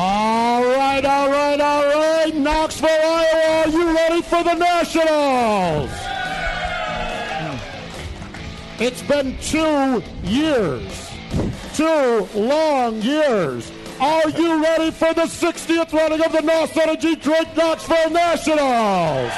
All right, all right, all right. Knoxville, Iowa, are you ready for the Nationals? It's been two years, two long years. Are you ready for the 60th running of the NOS Energy Drink Knoxville Nationals?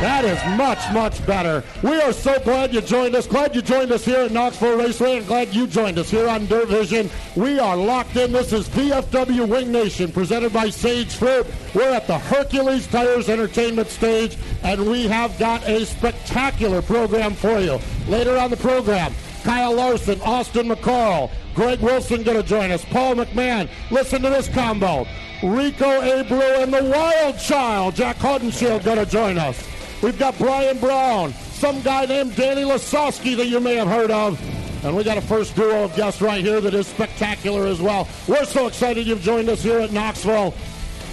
That is much, much better. We are so glad you joined us. Glad you joined us here at Knoxville Raceway and glad you joined us here on Dirt Vision. We are locked in. This is VFW Wing Nation presented by Sage Fruit. We're at the Hercules Tires Entertainment stage and we have got a spectacular program for you. Later on the program, Kyle Larson, Austin McCarl, Greg Wilson going to join us, Paul McMahon. Listen to this combo. Rico Abreu and the Wild Child, Jac Haudenschild, going to join us. We've got Brian Brown, some guy named Danny Lasoski that you may have heard of. And we got a first duo of guests right here that is spectacular as well. We're so excited you've joined us here at Knoxville.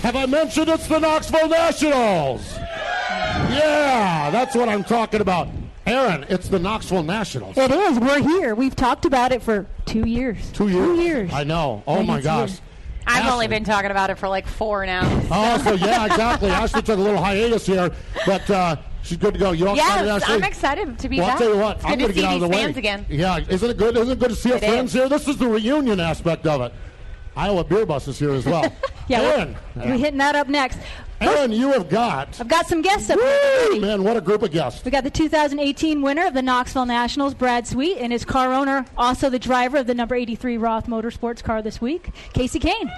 Have I mentioned it's the Knoxville Nationals? Yeah, that's what I'm talking about. Aaron, it's the Knoxville Nationals. It is. We're here. We've talked about it for two years. Two years? Two years. I know. Oh my gosh. here. I've only been talking about it for like four now. Oh, so yeah, exactly. Ashley took a little hiatus here, but uh, she's good to go. You all excited, Ashley? I'm excited to be well, back. I'll tell you what, it's I'm going to get out of the way. fans again. Yeah, isn't it good? Isn't it good to see our It friends is. here? This is the reunion aspect of it. Iowa Beer Bus is here as well. Yeah, we're- Aaron, We're hitting that up next. Aaron, you have got. I've got some guests up here. Woo, already. man, what a group of guests. We got the 2018 winner of the Knoxville Nationals, Brad Sweet, and his car owner, also the driver of the number 83 Roth Motorsports car this week, Kasey Kahne.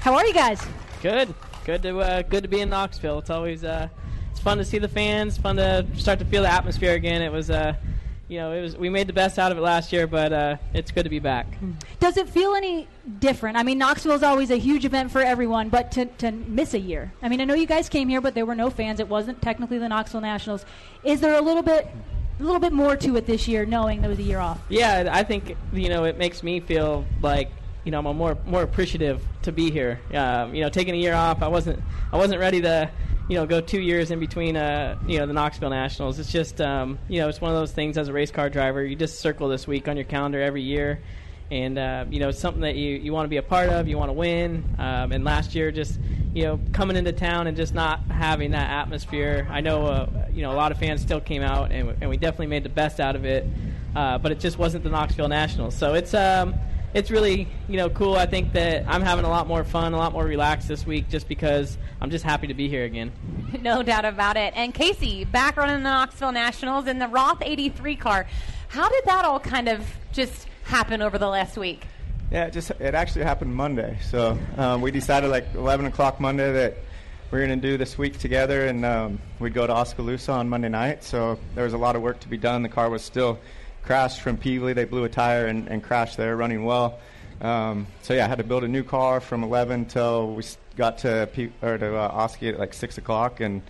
How are you guys? Good, good to uh, good to be in Knoxville. It's always uh, it's fun to see the fans, fun to start to feel the atmosphere again. It was uh, you know, it was we made the best out of it last year, but uh, it's good to be back. Does it feel any different? I mean, Knoxville is always a huge event for everyone, but to, to miss a year. I mean, I know you guys came here, but there were no fans. It wasn't technically the Knoxville Nationals. Is there a little bit, a little bit more to it this year, knowing there was a year off? Yeah, I think you know it makes me feel like you know I'm more more appreciative to be here. Um, you know, taking a year off, I wasn't I wasn't ready to you know go two years in between uh, you know the Knoxville Nationals. It's just um, you know it's one of those things as a race car driver, you just circle this week on your calendar every year. And uh, you know it's something that you, you want to be a part of, you want to win. Um, and last year, just you know coming into town and just not having that atmosphere. I know uh, you know a lot of fans still came out, and, and we definitely made the best out of it. Uh, but it just wasn't the Knoxville Nationals. So it's um, it's really you know cool. I think that I'm having a lot more fun, a lot more relaxed this week, just because I'm just happy to be here again. No doubt about it. And Casey, back running the Knoxville Nationals in the Roth 83 car. How did that all kind of just happen over the last week? Yeah, it just it actually happened Monday. So um, we decided like 11 o'clock Monday that we are going to do this week together, and um, we'd go to Oskaloosa on Monday night. So there was a lot of work to be done. The car was still crashed from Pevely. They blew a tire and, and crashed there, running well. Um, so yeah, I had to build a new car from 11 till we got to P- or to uh, Oski at like six o'clock, and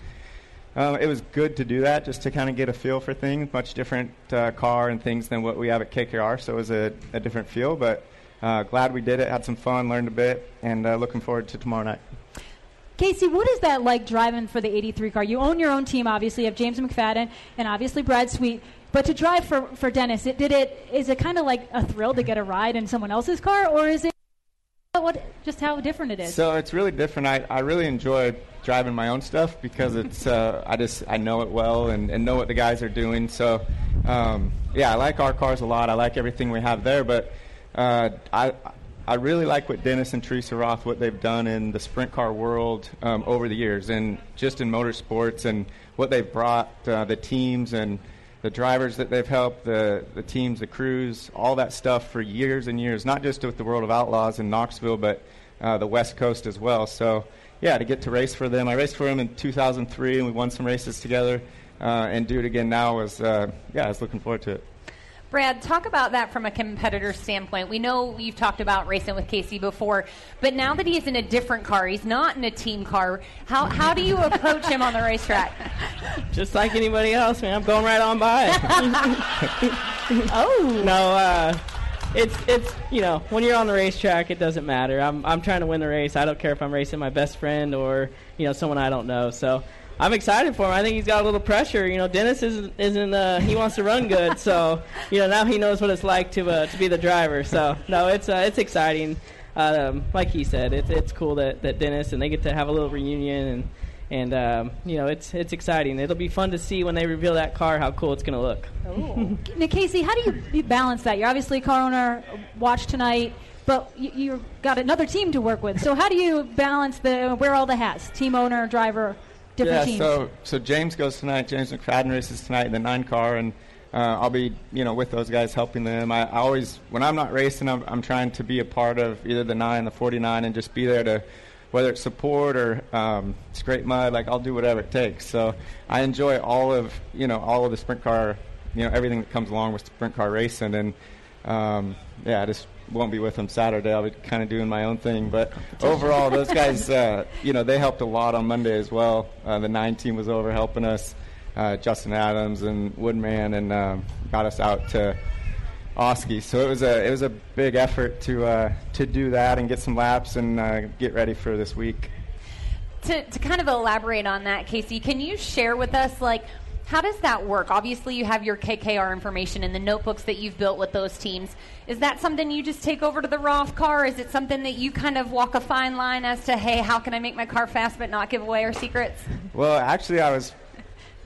um, it was good to do that just to kind of get a feel for things. Much different uh, car and things than what we have at KKR, so it was a, a different feel. But uh, glad we did it, had some fun, learned a bit, and uh, looking forward to tomorrow night. Casey, what is that like driving for the 83 car? You own your own team, obviously. You have James McFadden and obviously Brad Sweet. But to drive for, for Dennis, it, did it is it kind of like a thrill to get a ride in someone else's car, or is it what just how different it is. So it's really different. I, I really enjoy driving my own stuff because it's uh, I just I know it well and, and know what the guys are doing. So um, yeah, I like our cars a lot. I like everything we have there, but uh, I I really like what Dennis and Teresa Roth what they've done in the sprint car world um, over the years and just in motorsports and what they've brought uh, the teams and the drivers that they've helped, the, the teams, the crews, all that stuff for years and years, not just with the World of Outlaws in Knoxville, but uh, the West Coast as well. So, yeah, to get to race for them. I raced for them in 2003, and we won some races together. Uh, and do it again now was, uh, yeah, I was looking forward to it. Brad, talk about that from a competitor standpoint. We know you've talked about racing with Casey before, but now that he's in a different car, he's not in a team car. How, how do you approach him on the racetrack? Just like anybody else, man. I'm going right on by. oh no, uh, it's it's you know when you're on the racetrack, it doesn't matter. I'm I'm trying to win the race. I don't care if I'm racing my best friend or you know someone I don't know. So I'm excited for him. I think he's got a little pressure. You know, Dennis isn't isn't uh, he wants to run good, so you know now he knows what it's like to uh, to be the driver. So no, it's uh, it's exciting. Um, like he said, it's it's cool that, that Dennis and they get to have a little reunion and and um, you know it's it's exciting. It'll be fun to see when they reveal that car how cool it's going to look. Now, Casey, how do you, you balance that? You're obviously a car owner. Watch tonight. But you, have got another team to work with. So how do you balance the wear all the hats? Team owner, driver, different yeah, teams. so so James goes tonight. James McFadden races tonight in the nine car, and uh, I'll be you know with those guys helping them. I, I always when I'm not racing, I'm, I'm trying to be a part of either the nine, the 49, and just be there to whether it's support or um, scrape mud. Like I'll do whatever it takes. So I enjoy all of you know all of the sprint car, you know everything that comes along with sprint car racing, and um, yeah, I just won't be with them Saturday. I'll be kind of doing my own thing. But overall, those guys, uh, you know, they helped a lot on Monday as well. Uh, the nine team was over helping us, uh, Justin Adams and Woodman, and um, got us out to Oski. So it was a it was a big effort to uh, to do that and get some laps and uh, get ready for this week. to, to kind of elaborate on that, Casey, can you share with us, like, how does that work? Obviously, you have your KKR information in the notebooks that you've built with those teams. Is that something you just take over to the Roth car? Is it something that you kind of walk a fine line as to, hey, how can I make my car fast but not give away our secrets? Well, actually, I was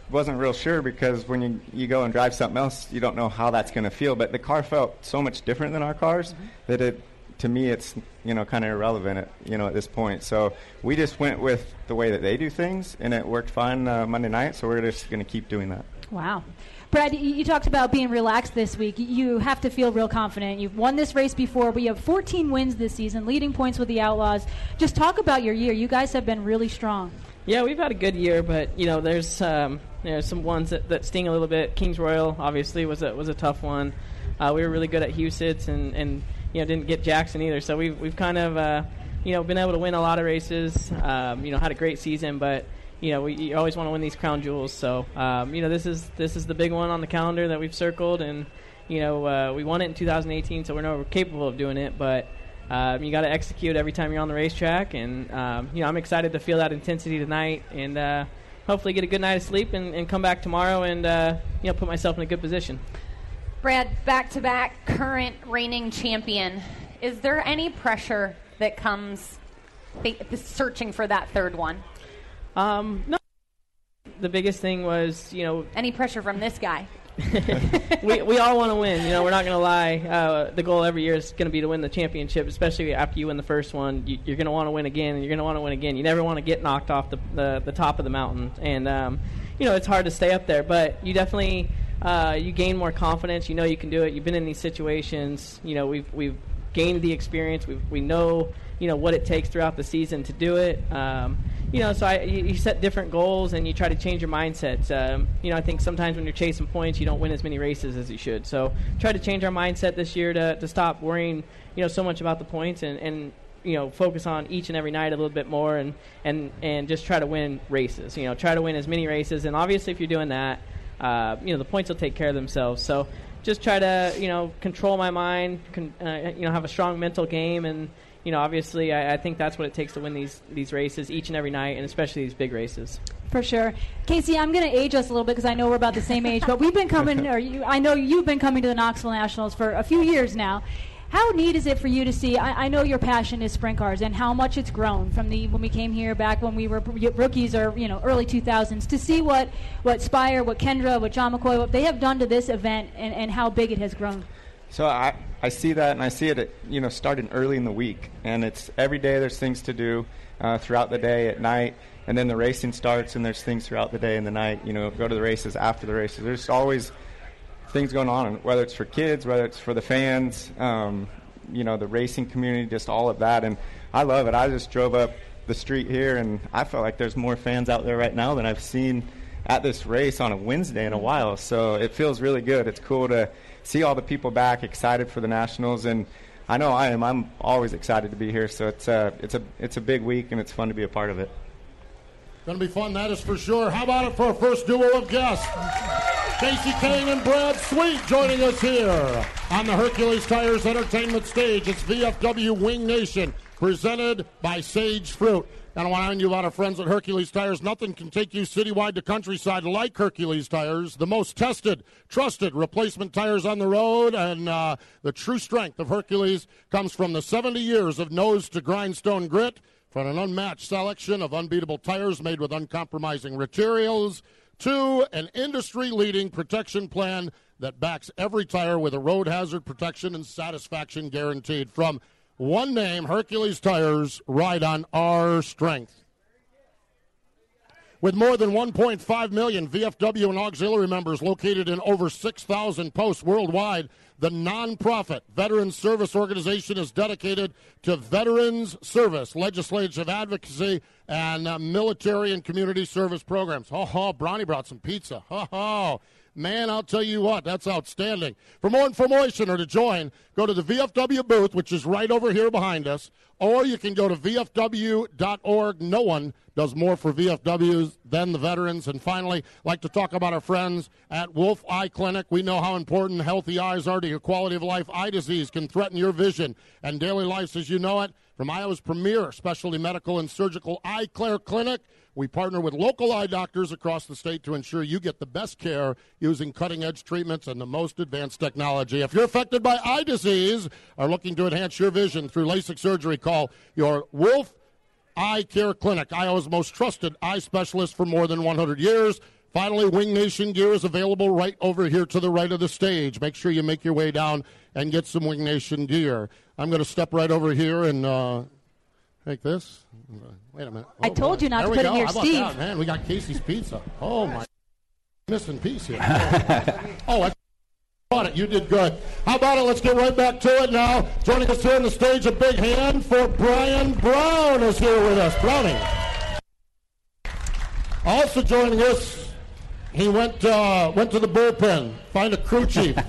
wasn't real sure because when you, you go and drive something else, you don't know how that's going to feel. But the car felt so much different than our cars mm-hmm. that it, to me, it's you know kind of irrelevant at you know at this point. So we just went with the way that they do things, and it worked fine uh, Monday night. So we're just going to keep doing that. Wow. Brad, you, you talked about being relaxed this week. You have to feel real confident. You've won this race before, but you have 14 wins this season, leading points with the Outlaws. Just talk about your year. You guys have been really strong. Yeah, we've had a good year, but you know, there's um, there's some ones that, that sting a little bit. Kings Royal obviously was a was a tough one. Uh, we were really good at Huset's and and you know didn't get Jackson either. So we've we've kind of uh, you know been able to win a lot of races. Um, you know, had a great season, but you know we you always want to win these crown jewels. So um, you know this is this is the big one on the calendar that we've circled, and you know uh, we won it in 2018, so we're no we're capable of doing it, but. Um, you got to execute every time you're on the racetrack, and um, you know I'm excited to feel that intensity tonight, and uh, hopefully get a good night of sleep, and, and come back tomorrow, and uh, you know put myself in a good position. Brad, back to back current reigning champion. Is there any pressure that comes searching for that third one? Um, no. The biggest thing was, you know, Any pressure from this guy? we, we all want to win. You know, we're not going to lie. Uh, the goal every year is going to be to win the championship, especially after you win the first one. You, you're going to want to win again, and you're going to want to win again. You never want to get knocked off the, the, the top of the mountain. And, um, you know, it's hard to stay up there, but you definitely uh, you gain more confidence. You know you can do it. You've been in these situations. You know, we've, we've gained the experience. We, we know, you know, what it takes throughout the season to do it. Um, you know, so I, you, you set different goals and you try to change your mindset. Um, you know, I think sometimes when you're chasing points, you don't win as many races as you should. So try to change our mindset this year to, to stop worrying, you know, so much about the points and, and you know focus on each and every night a little bit more and and and just try to win races. You know, try to win as many races. And obviously, if you're doing that, uh, you know, the points will take care of themselves. So just try to you know control my mind, con- uh, you know, have a strong mental game and you know, obviously, I, I, think that's what it takes to win these these races each and every night, and especially these big races. For sure, Casey. I'm going to age us a little bit because I know we're about the same age, but we've been coming, or you, I know you've been coming to the Knoxville Nationals for a few years now. How neat is it for you to see? I, I know your passion is sprint cars and how much it's grown from the when we came here back when we were rookies or you know early 2000s to see what what Spire, what Kendra, what John McCoy, what they have done to this event and, and how big it has grown. So I, I see that and I see it at, you know starting early in the week and it's every day there's things to do uh, throughout the day at night and then the racing starts and there's things throughout the day and the night you know go to the races after the races there's always things going on, whether it's for kids, whether it's for the fans, um, you know, the racing community, just all of that. And I love it. I just drove up the street here, and I felt like there's more fans out there right now than I've seen at this race on a Wednesday in a while. So it feels really good. It's cool to see all the people back, excited for the Nationals, and I know I am. I'm always excited to be here. So it's a it's a it's a big week, and it's fun to be a part of it. Going to be fun, that is for sure. How about it for a first duo of guests? Kasey Kahne and Brad Sweet joining us here on the Hercules Tires Entertainment stage. It's VFW Wing Nation, presented by Sage Fruit. And I want to remind you about our friends at Hercules Tires. Nothing can take you citywide to countryside like Hercules Tires. The most tested, trusted replacement tires on the road. And uh, the true strength of Hercules comes from the 70 years of nose to grindstone grit from an unmatched selection of unbeatable tires made with uncompromising materials to an industry leading protection plan that backs every tire with a road hazard protection and satisfaction guaranteed. From one name, Hercules Tires, ride on our strength. With more than 1.5 million VFW and auxiliary members located in over 6,000 posts worldwide, the nonprofit Veterans Service Organization is dedicated to veterans service, legislative advocacy, and uh, military and community service programs. Oh, oh, Brownie brought some pizza. Oh, oh. Man, I'll tell you what, that's outstanding. For more information or to join, go to the VFW booth, which is right over here behind us, or you can go to VFW.org. No one does more for VFWs than the veterans. And finally, like to talk about our friends at Wolf Eye Clinic. We know how important healthy eyes are to your quality of life. Eye disease can threaten your vision and daily life as you know it. From Iowa's premier specialty medical and surgical Eye Care Clinic, we partner with local eye doctors across the state to ensure you get the best care using cutting edge treatments and the most advanced technology. If you're affected by eye disease or looking to enhance your vision through LASIK surgery, call your Wolf Eye Care Clinic, Iowa's most trusted eye specialist for more than 100 years. Finally, Wing Nation gear is available right over here to the right of the stage. Make sure you make your way down and get some Wing Nation gear. I'm going to step right over here and uh, take this. Wait a minute. Oh, I told boy. you not there to put go. How about Steve. that? Man, we got Casey's Pizza. Oh, my. Missing piece here. oh, I Got it. You did good. How about it? Let's get right back to it now. Joining us here on the stage, a big hand for Brian Brown is here with us. Brownie. Also joining us, he went uh, went to the bullpen, find a crew chief.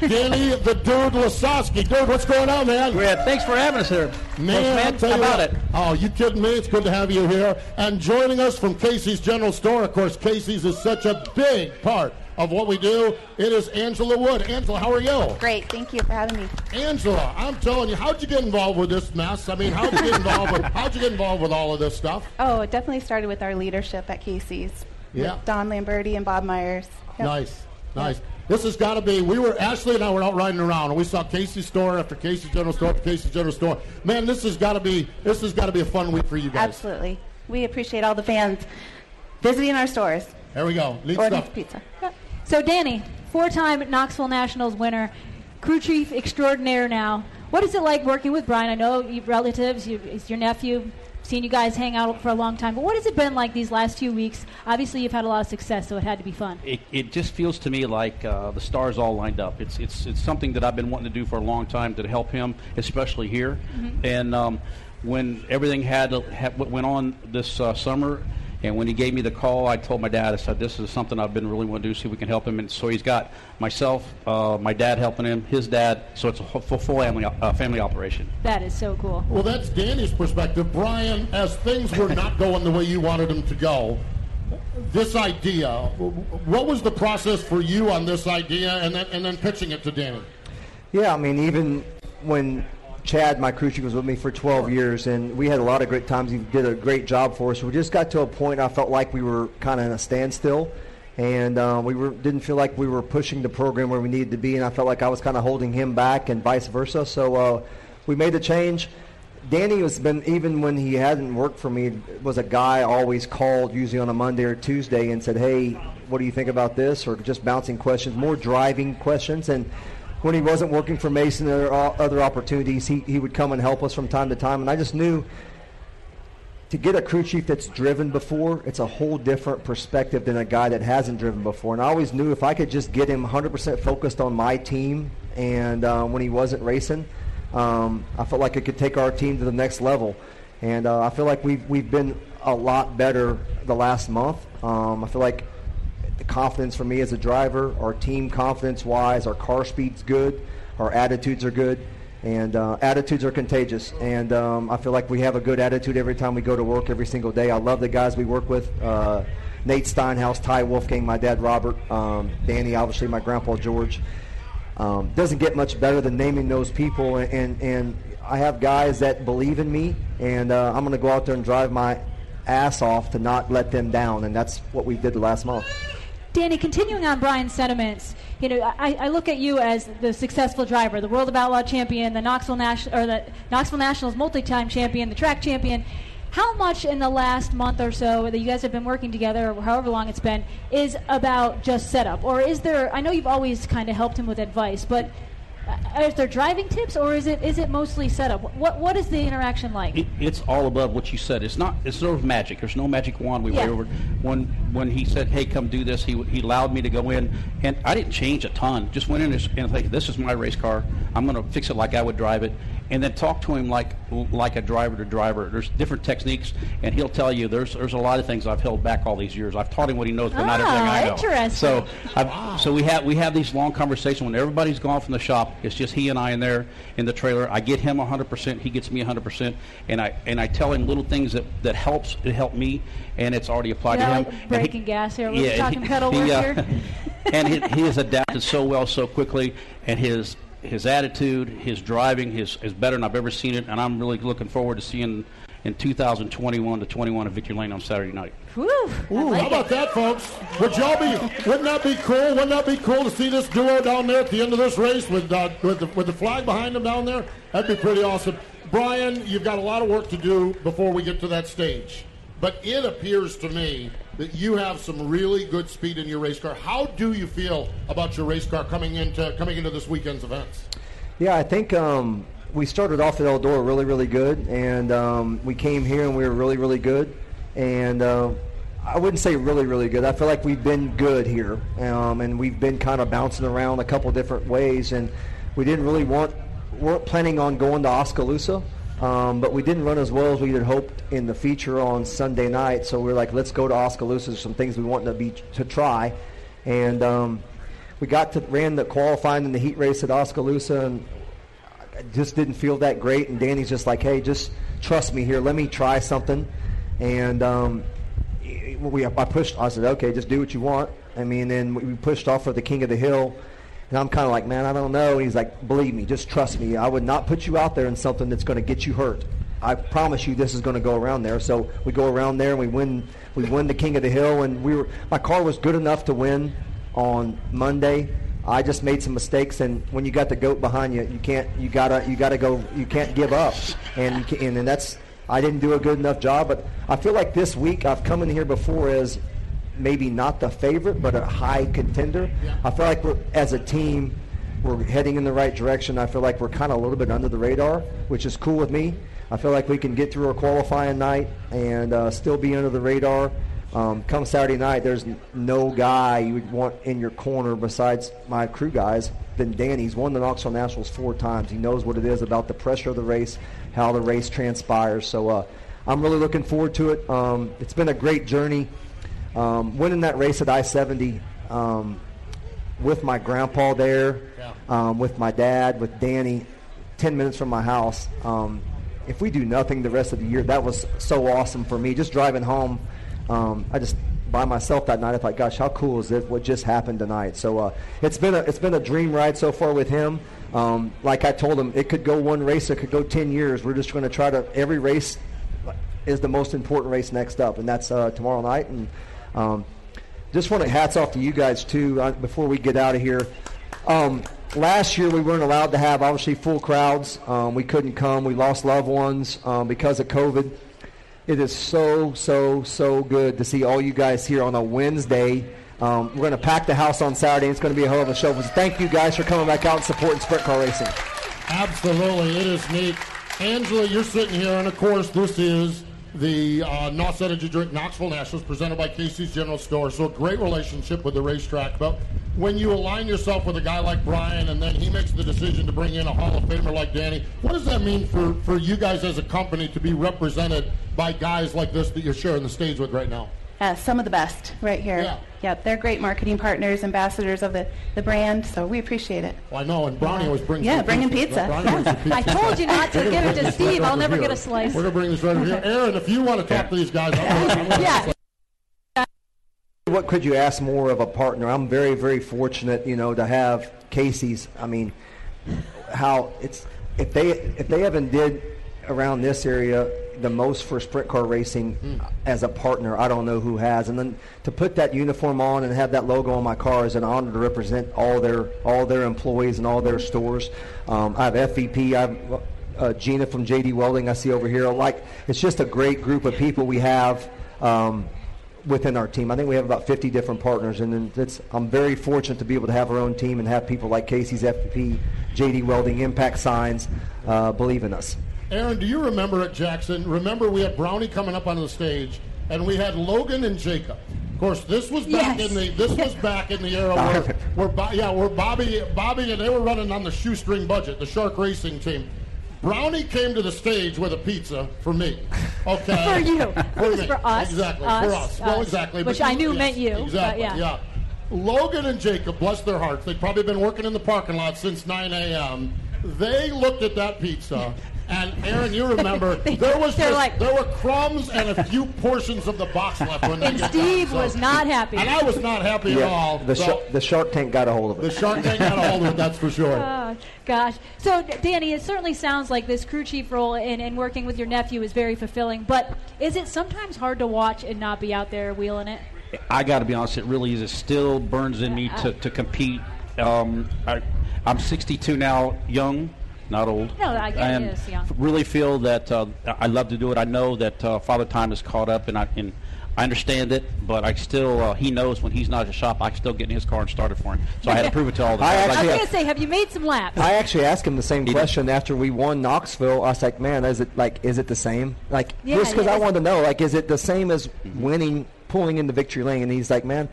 Danny the Dude Lasoski. Dude, what's going on, man? Great. Thanks for having us here. Man, Thanks, I'll tell you How about what. it? Oh, you kidding me? It's good to have you here. And joining us from Casey's General Store, of course, Casey's is such a big part of what we do. It is Angela Wood. Angela, how are you? Great, thank you for having me. Angela, I'm telling you, how'd you get involved with this mess? I mean, how'd you get involved with how'd you get involved with all of this stuff? Oh, it definitely started with our leadership at Casey's. Yeah. With Don Lamberti and Bob Myers. Yep. Nice, nice. This has got to be. We were Ashley and I were out riding around, and we saw Casey's store after Casey's General Store after Casey's General Store. Man, this has got to be. This has got to be a fun week for you guys. Absolutely. We appreciate all the fans visiting our stores. There we go. Neat Ordering stuff. pizza. So, Danny, four-time Knoxville Nationals winner, crew chief extraordinaire now. What is it like working with Brian? I know you have relatives, you, it's your nephew. Seen you guys hang out for a long time, but what has it been like these last few weeks? Obviously, you've had a lot of success, so it had to be fun. It, it just feels to me like uh, the stars all lined up. It's, it's, it's something that I've been wanting to do for a long time to help him, especially here. And um, when everything had, had what went on this uh, summer, and when he gave me the call, I told my dad, I said, this is something I've been really wanting to do, see if we can help him. And so he's got myself, uh, my dad helping him, his dad, so it's a full, full family, uh, family operation. That is so cool. Well, that's Danny's perspective. Brian, as things were not going the way you wanted them to go, this idea, what was the process for you on this idea and then, and then pitching it to Danny? Yeah, I mean, even when Chad, my crew chief, was with me for 12 years, and we had a lot of great times. He did a great job for us. We just got to a point I felt like we were kind of in a standstill, and uh, we were, didn't feel like we were pushing the program where we needed to be, and I felt like I was kind of holding him back, and vice versa. So uh, we made the change. Danny has been even when he hadn't worked for me was a guy always called usually on a Monday or Tuesday and said, "Hey, what do you think about this?" or just bouncing questions, more driving questions. And when he wasn't working for Mason or other opportunities, he he would come and help us from time to time. And I just knew to get a crew chief that's driven before, it's a whole different perspective than a guy that hasn't driven before. And I always knew if I could just get him 100% focused on my team and uh, when he wasn't racing, um, I felt like it could take our team to the next level. And uh, I feel like we've, we've been a lot better the last month. Um, I feel like confidence for me as a driver, our team confidence wise, our car speed's good, our attitudes are good and uh, attitudes are contagious. And um, I feel like we have a good attitude every time we go to work every single day. I love the guys we work with. Uh, Nate Steinhaus, Ty Wolfgang, my dad Robert, um, Danny, obviously my grandpa George. Um, doesn't get much better than naming those people, and, and, and I have guys that believe in me, and uh, I'm going to go out there and drive my ass off to not let them down, and that's what we did last month. Danny, continuing on Brian's sentiments, you know, I, I, look at you as the successful driver, the World of Outlaw champion, the Knoxville National or the Knoxville Nationals multi-time champion, the track champion. How much in the last month or so that you guys have been working together, or however long it's been, is about just setup, or is there? I know you've always kind of helped him with advice, but Uh, is there driving tips or is it is it mostly setup? What what is the interaction like? It, it's all above what you said. It's not. It's sort of magic. There's no magic wand we yeah. over. When when he said, "Hey, come do this," he he allowed me to go in, and I didn't change a ton. Just went in and think, "This is my race car. I'm going to fix it like I would drive it." And then talk to him like like a driver to driver. There's different techniques, and he'll tell you there's there's a lot of things I've held back all these years. I've taught him what he knows, but ah, not everything I know. Interesting. So wow. so we have we have these long conversations when everybody's gone from the shop. It's just he and I in there in the trailer. I get him 100%, he gets me 100%, and I and I tell him little things that that helps to help me, and it's already applied yeah, to him. Like braking he, gas here. We're yeah, talking he, pedal work uh, here. and he, he has adapted so well so quickly, and his his attitude, his driving, his is better than I've ever seen it, and I'm really looking forward to seeing in 2021 to 21 at Victory Lane on Saturday night. Whew, Ooh, like how about it. that, folks? Would y'all be? Wouldn't that be cool? Wouldn't that be cool to see this duo down there at the end of this race with uh, with, the, with the flag behind them down there? That'd be pretty awesome. Brian, you've got a lot of work to do before we get to that stage, but it appears to me that you have some really good speed in your race car. How do you feel about your race car coming into coming into this weekend's events? Yeah, I think um, we started off at Eldora really, really good, and um, we came here and we were really, really good. And uh, I wouldn't say really, really good. I feel like we've been good here, um, and we've been kind of bouncing around a couple different ways, and we didn't really want weren't planning on going to Oskaloosa. Um, but we didn't run as well as we had hoped in the feature on Sunday night. So we are like, let's go to Oskaloosa. There's some things we want to be to try, and um, we got to ran the qualifying in the heat race at Oskaloosa, and just didn't feel that great. And Danny's just like, hey, just trust me here. Let me try something. And um, we, I pushed. I said, okay, just do what you want. I mean, then we pushed off for the King of the Hill. And I'm kind of like, man, I don't know. And he's like, believe me, just trust me. I would not put you out there in something that's going to get you hurt. I promise you, this is going to go around there. So we go around there and we win. We win the King of the Hill, and we were. My car was good enough to win on Monday. I just made some mistakes, and when you got the goat behind you, you can't. You gotta. You gotta go. You can't give up, and you can, and that's. I didn't do a good enough job, but I feel like this week I've come in here before as maybe not the favorite, but a high contender. I feel like we're as a team, we're heading in the right direction. I feel like we're kind of a little bit under the radar, which is cool with me. I feel like we can get through a qualifying night and uh, still be under the radar. Um, come Saturday night, there's no guy you would want in your corner besides my crew guys than Danny. He's won the Knoxville Nationals four times. He knows what it is about the pressure of the race, how the race transpires. So uh, I'm really looking forward to it. Um, it's been a great journey. Um, winning that race at I-70 um, with my grandpa there, um, with my dad, with Danny, 10 minutes from my house. Um, if we do nothing the rest of the year, that was so awesome for me. Just driving home – um, I just by myself that night. I thought, gosh, how cool is it? What just happened tonight? So uh, it's been a it's been a dream ride so far with him. Um, like I told him, it could go one race, it could go ten years. We're just going to try to every race is the most important race next up, and that's uh, tomorrow night. And um, just want to hats off to you guys too. Uh, before we get out of here, um, last year we weren't allowed to have obviously full crowds. Um, we couldn't come. We lost loved ones um, because of COVID. It is so so so good to see all you guys here on a Wednesday. Um, we're going to pack the house on Saturday. It's going to be a hell of a show. Thank you guys for coming back out and supporting sprint car racing. Absolutely, it is neat. Angela, you're sitting here, and of course, this is the uh, NOS Energy Drink Knoxville Nationals presented by Casey's General Store. So a great relationship with the racetrack. But when you align yourself with a guy like Brian and then he makes the decision to bring in a Hall of Famer like Danny, what does that mean for, for you guys as a company to be represented by guys like this that you're sharing the stage with right now? Uh, some of the best right here. Yeah. Yep, they're great marketing partners, ambassadors of the, the brand, so we appreciate it. Well, I know, and Brownie always brings Yeah, the bringing pizza. Brownie brings pizza. I told you not to give it to Steve. right I'll never here. get a slice. We're going to bring this right over here. Aaron, if you want to talk to these guys, I'm gonna- I'm gonna- Yeah. What could you ask more of a partner? I'm very, very fortunate, you know, to have Casey's. I mean, how it's if they if they haven't did around this area the most for sprint car racing as a partner, I don't know who has. And then to put that uniform on and have that logo on my car is an honor to represent all their all their employees and all their stores. Um, I have FVP. I have uh, Gina from JD Welding. I see over here. Like it's just a great group of people we have. Um, within our team. I think we have about 50 different partners, and then it's, I'm very fortunate to be able to have our own team and have people like Casey's FP, JD Welding, Impact Signs uh, believe in us. Aaron, do you remember at Jackson? Remember we had Brownie coming up on the stage, and we had Logan and Jacob. Of course, this was back Yes. in the this was back in the era where, where Bo- yeah, where Bobby Bobby and they were running on the shoestring budget, the Shark Racing team. Brownie came to the stage with a pizza for me. Okay. For you. It was me. for us. Exactly. Us, for us. Well, exactly. Which but I knew yes, meant you, but Exactly. yeah. Logan and Jacob, bless their hearts, they'd probably been working in the parking lot since 9 a.m. They looked at that pizza, and Aaron, you remember there was They're just- like- there were crumbs and a few portions of the box left when And Steve done, so- was not happy. and I was not happy at all. the, so Shark- the Shark Tank got a hold of it. the Shark Tank got a hold of it, that's for sure. Oh, gosh. So, Danny, it certainly sounds like this crew chief role and, and working with your nephew is very fulfilling. But is it sometimes hard to watch and not be out there wheeling it? I got to be honest, it really is. It still burns in me to, to compete. Um, I, I'm 62 now, young, not old. No, I get it, and it's young. really feel that uh, I love to do it. I know that uh, Father Time is caught up, and I and I understand it, but I still uh, he knows when he's not at the shop, I can still get in his car and start it for him. So I had to prove it to all the I guys. I was going to say, have you made some laps? I actually asked him the same did. question after we won Knoxville. I was like, "Man, is it like is it the same? Like Yeah, just because yeah, I it's- wanted to know, like, is it the same as winning, pulling into victory lane?" And he's like, "Man,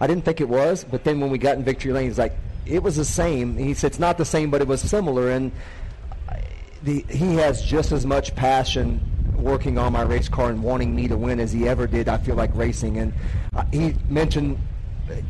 I didn't think it was, but then when we got in victory lane, he's like, it was the same." He said, "It's not the same, but it was similar." And the, he has just as much passion working on my race car and wanting me to win as he ever did. I feel like racing, and uh, he mentioned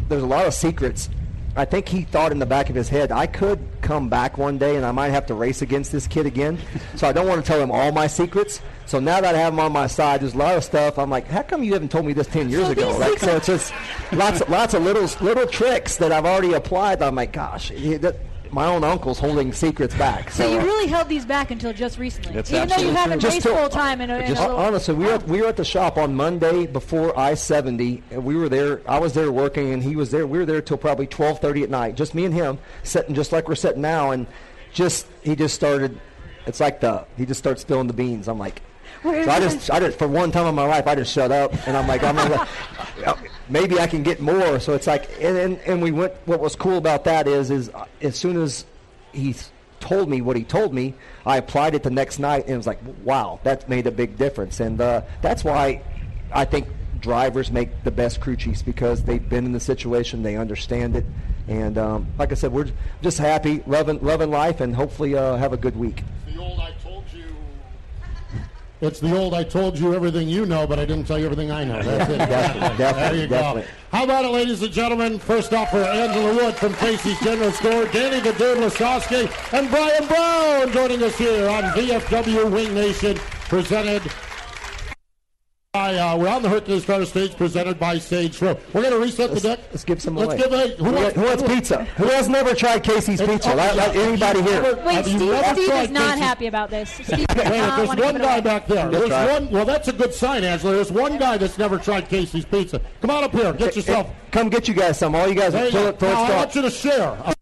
there's a lot of secrets. I think he thought in the back of his head, I could come back one day and I might have to race against this kid again. so I don't want to tell him all my secrets. So now that I have him on my side, there's a lot of stuff. I'm like, how come you haven't told me this 10 years So ago? Like, so it's just lots, of, lots of little, little tricks that I've already applied. I'm like, gosh, he- that, my own uncle's holding secrets back. so you uh, really held these back until just recently, That's even though you haven't Just raced till- full time in a, in a honestly, we were at, we were at the shop on Monday before I seventy, and we were there. I was there working, and he was there. We were there till probably twelve thirty at night, just me and him, sitting just like we're sitting now, and just he just started. It's like the he just starts spilling the beans. I'm like. So I just, I just, for one time in my life, I just shut up, and I'm like, I'm like, maybe I can get more. So it's like, and, and and we went. What was cool about that is, is uh, as soon as he told me what he told me, I applied it the next night, and it was like, wow, that made a big difference. And uh, that's why I think drivers make the best crew chiefs because they've been in the situation, they understand it, and um, like I said, we're just happy, loving, loving life, and hopefully uh, have a good week. The old I told you. It's the old I told you everything you know, but I didn't tell you everything I know. That's it. Definitely, there definitely, you go. How about it, ladies and gentlemen? First off, for Angela Wood from Casey's General Store, Danny the Dude Lasoski, and Brian Brown joining us here on VFW Wing Nation, presented uh, we're on the Hercules Starter Stage presented by Sage Road. We're going to reset the deck. Let's give some Let's away. give a, who, wants, who wants pizza? Who has never tried Casey's Pizza? oh, Let- let yeah. anybody here? Wait, Steve, Steve is not Casey's? happy about this. Steve Wait, a minute, not there's one guy away. back there. There's try. one. Well, that's a good sign, Angela. There's one guy that's never tried Casey's Pizza. Come on up here. Get yourself. Come get you guys some. All you guys There you throw go. it, throw Now, I want you to share. a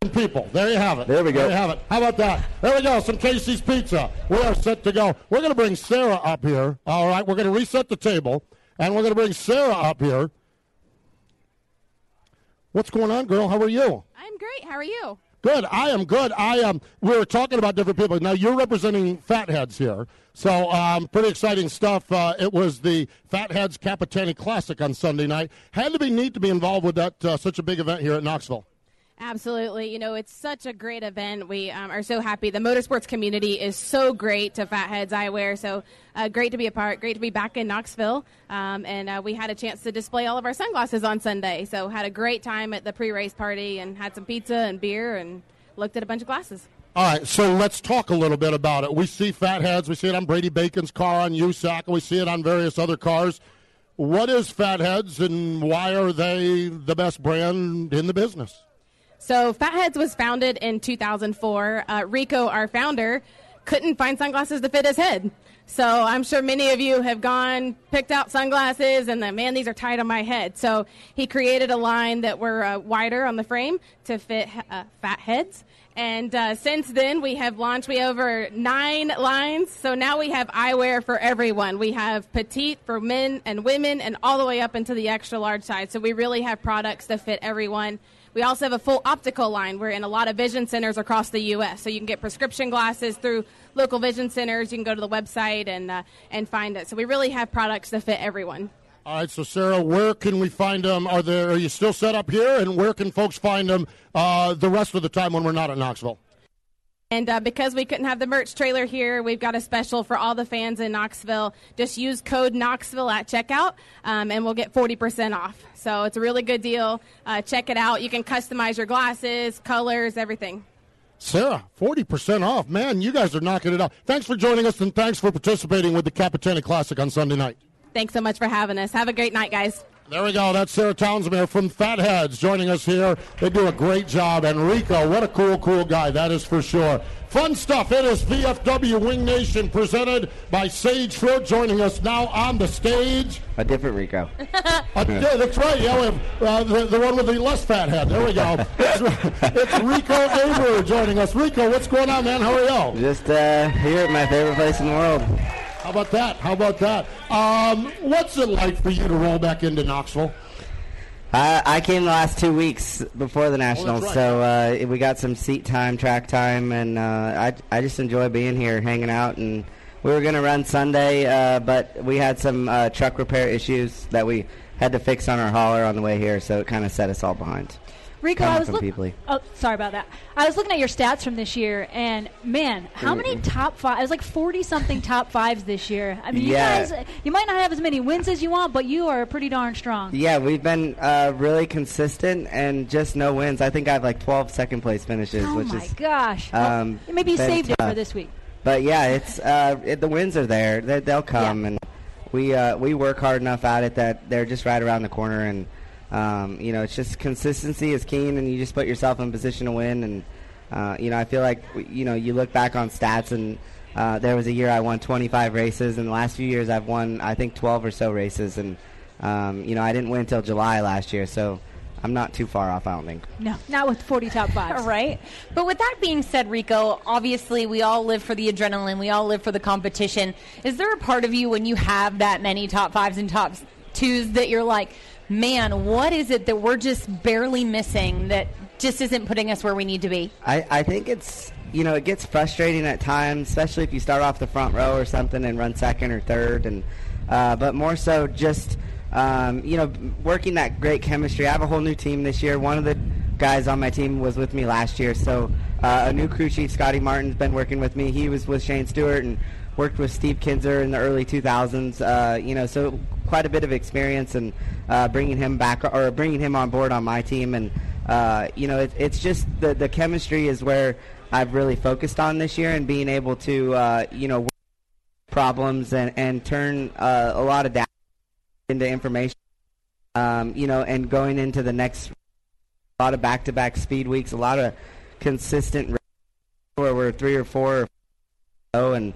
People, there you have it. There we go. There you have it. How about that? There we go. Some Casey's Pizza. We are set to go. We're going to bring Sarah up here. All right. We're going to reset the table, and we're going to bring Sarah up here. What's going on, girl? How are you? I'm great. How are you? Good. I am good. I am. We were talking about different people. Now you're representing Fatheads here, so um, pretty exciting stuff. Uh, it was the Fatheads Capitani Classic on Sunday night. Had to be neat to be involved with that uh, such a big event here at Knoxville. Absolutely. You know, it's such a great event. We um, are so happy. The motorsports community is so great to Fatheads Eyewear. So uh, great to be a part. Great to be back in Knoxville. Um, and uh, we had a chance to display all of our sunglasses on Sunday. So had a great time at the pre-race party and had some pizza and beer and looked at a bunch of glasses. All right, so let's talk a little bit about it. We see Fatheads. We see it on Brady Bacon's car on USAC, and we see it on various other cars. What is Fatheads, and why are they the best brand in the business? So Fatheads was founded in 2004. Uh, Rico, our founder, couldn't find sunglasses to fit his head. So I'm sure many of you have gone, picked out sunglasses, and then, man, these are tight on my head. So he created a line that were uh, wider on the frame to fit uh, fat heads. And uh, since then, we have launched, we over nine lines. So now we have eyewear for everyone. We have petite for men and women, and all the way up into the extra large size. So we really have products that fit everyone. We also have a full optical line. We're in a lot of vision centers across the U.S. So you can get prescription glasses through local vision centers. You can go to the website and uh, and find it. So we really have products that fit everyone. All right, so Sarah, where can we find them? Are there? Are you still set up here? And where can folks find them uh, the rest of the time when we're not at Knoxville? And uh, because we couldn't have the merch trailer here, we've got a special for all the fans in Knoxville. Just use code Knoxville at checkout, um, and we'll get 40% off. So it's a really good deal. Uh, check it out. You can customize your glasses, colors, everything. Sarah, 40% off. Man, you guys are knocking it out. Thanks for joining us, and thanks for participating with the Capitani Classic on Sunday night. Thanks so much for having us. Have a great night, guys. There we go. That's Sarah Townsmere from Fatheads joining us here. They do a great job. Enrico, what a cool, cool guy. That is for sure. Fun stuff. It is VFW Wing Nation presented by Sage Fruit joining us now on the stage. A different Rico. Uh, yeah, that's right. Yeah, we have uh, the, the one with the less fat head. There we go. It's, it's Rico Abreu joining us. Rico, what's going on, man? How are you? Just uh, here at my favorite place in the world. How about that? How about that? Um, what's it like for you to roll back into Knoxville? I, I came the last two weeks before the Nationals, right. so uh, we got some seat time, track time, and uh, I, I just enjoy being here, hanging out. And we were going to run Sunday, uh, but we had some uh, truck repair issues that we had to fix on our hauler on the way here, so it kind of set us all behind. Rico, I was looking. Oh, sorry about that. I was looking at your stats from this year, and man, how many top five? It was like forty something top fives this year. I mean, Yeah. you guys, you might not have as many wins as you want, but you are pretty darn strong. Yeah, we've been uh, really consistent and just no wins. I think I have like 12 second place finishes, Oh which my is gosh! um, well, maybe you saved it for this week. But yeah, it's uh, it, the wins are there. They, they'll come, and we uh, we work hard enough at it that they're just right around the corner. And um, you know, it's just consistency is key, and you just put yourself in position to win. And uh, you know, I feel like you know you look back on stats, and uh, there was a year I won 25 races, and the last few years I've won I think 12 or so races, and um, you know I didn't win until July last year, so I'm not too far off. I don't think. No, not with forty top fives. right? But with that being said, Rico, obviously we all live for the adrenaline. We all live for the competition. Is there a part of you when you have that many top fives and top twos that you're like, man, what is it that we're just barely missing that just isn't putting us where we need to be? I, I think it's you know it gets frustrating at times, especially if you start off the front row or something and run second or third, and uh, but more so just um, you know working that great chemistry. I have a whole new team this year. One of the guys on my team was with me last year, so uh, a new crew chief, Scotty Martin's been working with me. He was with Shane Stewart and worked with Steve Kinser in the early 2000s. Uh, you know, so quite a bit of experience and uh, bringing him back or bringing him on board on my team. And uh, you know, it, it's just the the chemistry is where I've really focused on this year and being able to uh, you know. problems and and turn uh, a lot of data into information. Um, you know, and going into the next a lot of back-to-back speed weeks, a lot of consistent where we're three or four or and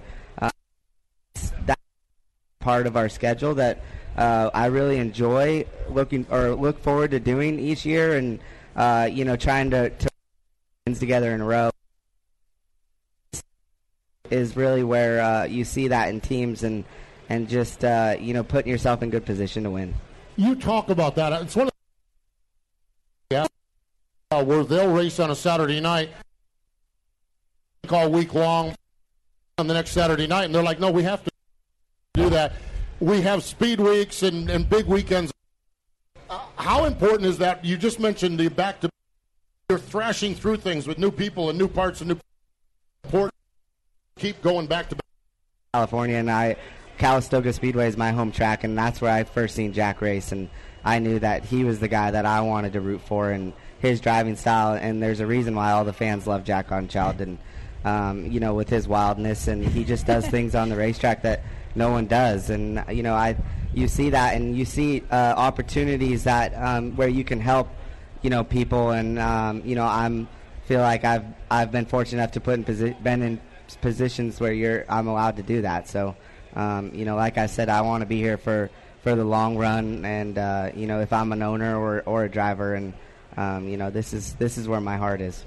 part of our schedule that uh, I really enjoy looking or look forward to doing each year, and uh, you know, trying to, to wins together in a row is really where uh, you see that in teams and and just uh, you know putting yourself in good position to win. You talk about that. It's one of the yeah, where they'll race on a Saturday night, all week long on the next Saturday night, and they're like, no, we have to do that. We have speed weeks and, and big weekends. Uh, how important is that? You just mentioned the back to you're thrashing through things with new people and new parts and new important. Keep going back to California, and I Calistoga Speedway is my home track, and that's where I first seen Jack race, and I knew that he was the guy that I wanted to root for, and his driving style, and there's a reason why all the fans love Jac Haudenschild, and um, you know, with his wildness, and he just does things on the racetrack that no one does, and you know, I you see that, and you see uh, opportunities that um, where you can help, you know, people, and um, you know, I'm feel like I've I've been fortunate enough to put in posi- been in positions where you're I'm allowed to do that. So, um, you know, like I said, I want to be here for for the long run, and uh, you know, if I'm an owner or or a driver, and um, you know, this is this is where my heart is.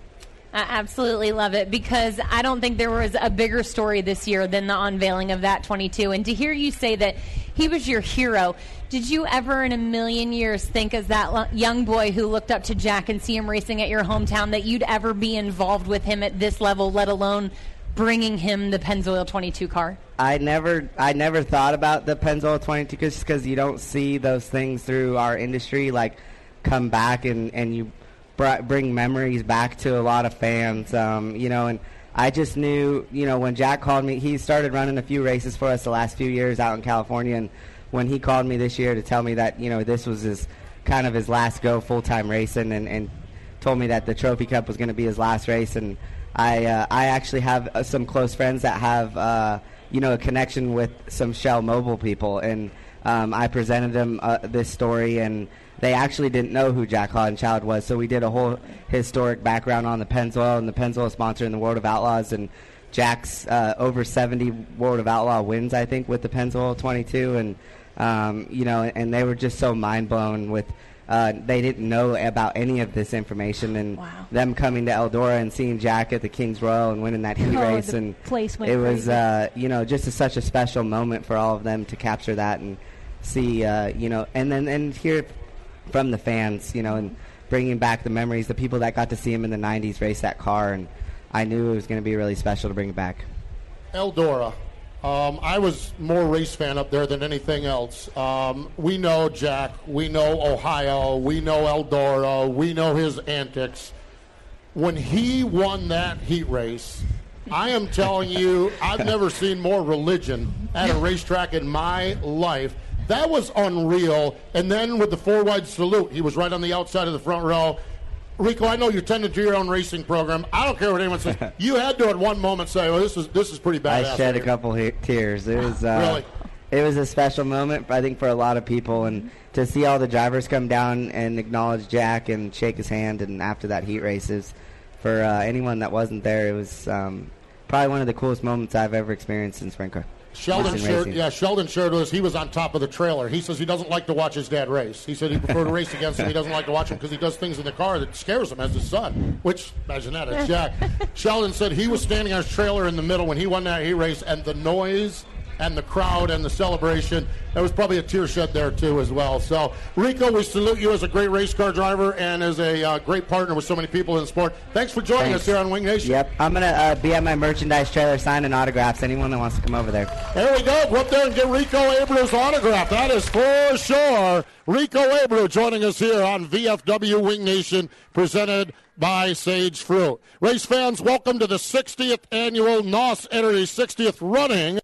I absolutely love it because I don't think there was a bigger story this year than the unveiling of that 22. And to hear you say that he was your hero, did you ever in a million years think, as that young boy who looked up to Jack and see him racing at your hometown, that you'd ever be involved with him at this level, let alone bringing him the Pennzoil 22 car? I never, I never thought about the Pennzoil 22 just because you don't see those things through our industry, like come back and and you br- bring memories back to a lot of fans, um, you know, and. I just knew, you know, when Jack called me, he started running a few races for us the last few years out in California, and when he called me this year to tell me that, you know, this was his kind of his last go full time racing, and, and told me that the Trophy Cup was going to be his last race, and I uh, I actually have uh, some close friends that have uh, you know a connection with some Shell Mobile people, and um, I presented them uh, this story, and they actually didn't know who Jac Haudenschild was. So we did a whole historic background on the Pennzoil and the Pennzoil sponsor in the World of Outlaws, and Jack's uh, over 70 World of Outlaw wins, I think, with the Pennzoil 22, and um, you know, and they were just so mind blown with uh, they didn't know about any of this information, and wow. them coming to Eldora and seeing Jack at the Kings Royal and winning that heat Oh, race, and place it was uh, you know just a, such a special moment for all of them to capture that. And see uh, you know, and then and hear from the fans, you know, and bringing back the memories, the people that got to see him in the '90s race that car, and I knew it was going to be really special to bring it back. Eldora. Um, I was more race fan up there than anything else. Um, we know Jack. We know Ohio. We know Eldora. We know his antics. When he won that heat race, I am telling you, I've never seen more religion at a racetrack in my life. That was unreal. And then with the four wide salute, he was right on the outside of the front row. Rico, I know you're tending to your own racing program. I don't care what anyone says. You had to at one moment say, "Well, this is this is pretty bad." I shed a couple he- tears. It was uh, Really? It was a special moment, I think, for a lot of people, and to see all the drivers come down and acknowledge Jack and shake his hand, and after that heat races, for uh, anyone that wasn't there, it was um, probably one of the coolest moments I've ever experienced in sprint car. Sheldon shared, yeah, Sheldon shared us he was on top of the trailer. He says he doesn't like to watch his dad race. He said he prefer to race against him. He doesn't like to watch him because he does things in the car that scares him as his son. Which imagine that, it's Jack. Sheldon said he was standing on his trailer in the middle when he won that heat race, and the noise and the crowd and the celebration. There was probably a tear shed there too as well. So Rico, we salute you as a great race car driver and as a uh, great partner with so many people in the sport. Thanks for joining Thanks. us here on Wing Nation. Yep, I'm gonna uh, be at my merchandise trailer signing autographs. Anyone that wants to come over there. There we go. Go up there and get Rico Abreu's autograph. That is for sure. Rico Abreu joining us here on VFW Wing Nation, presented by Sage Fruit. Race fans, welcome to the 60th annual NOS Energy 60th running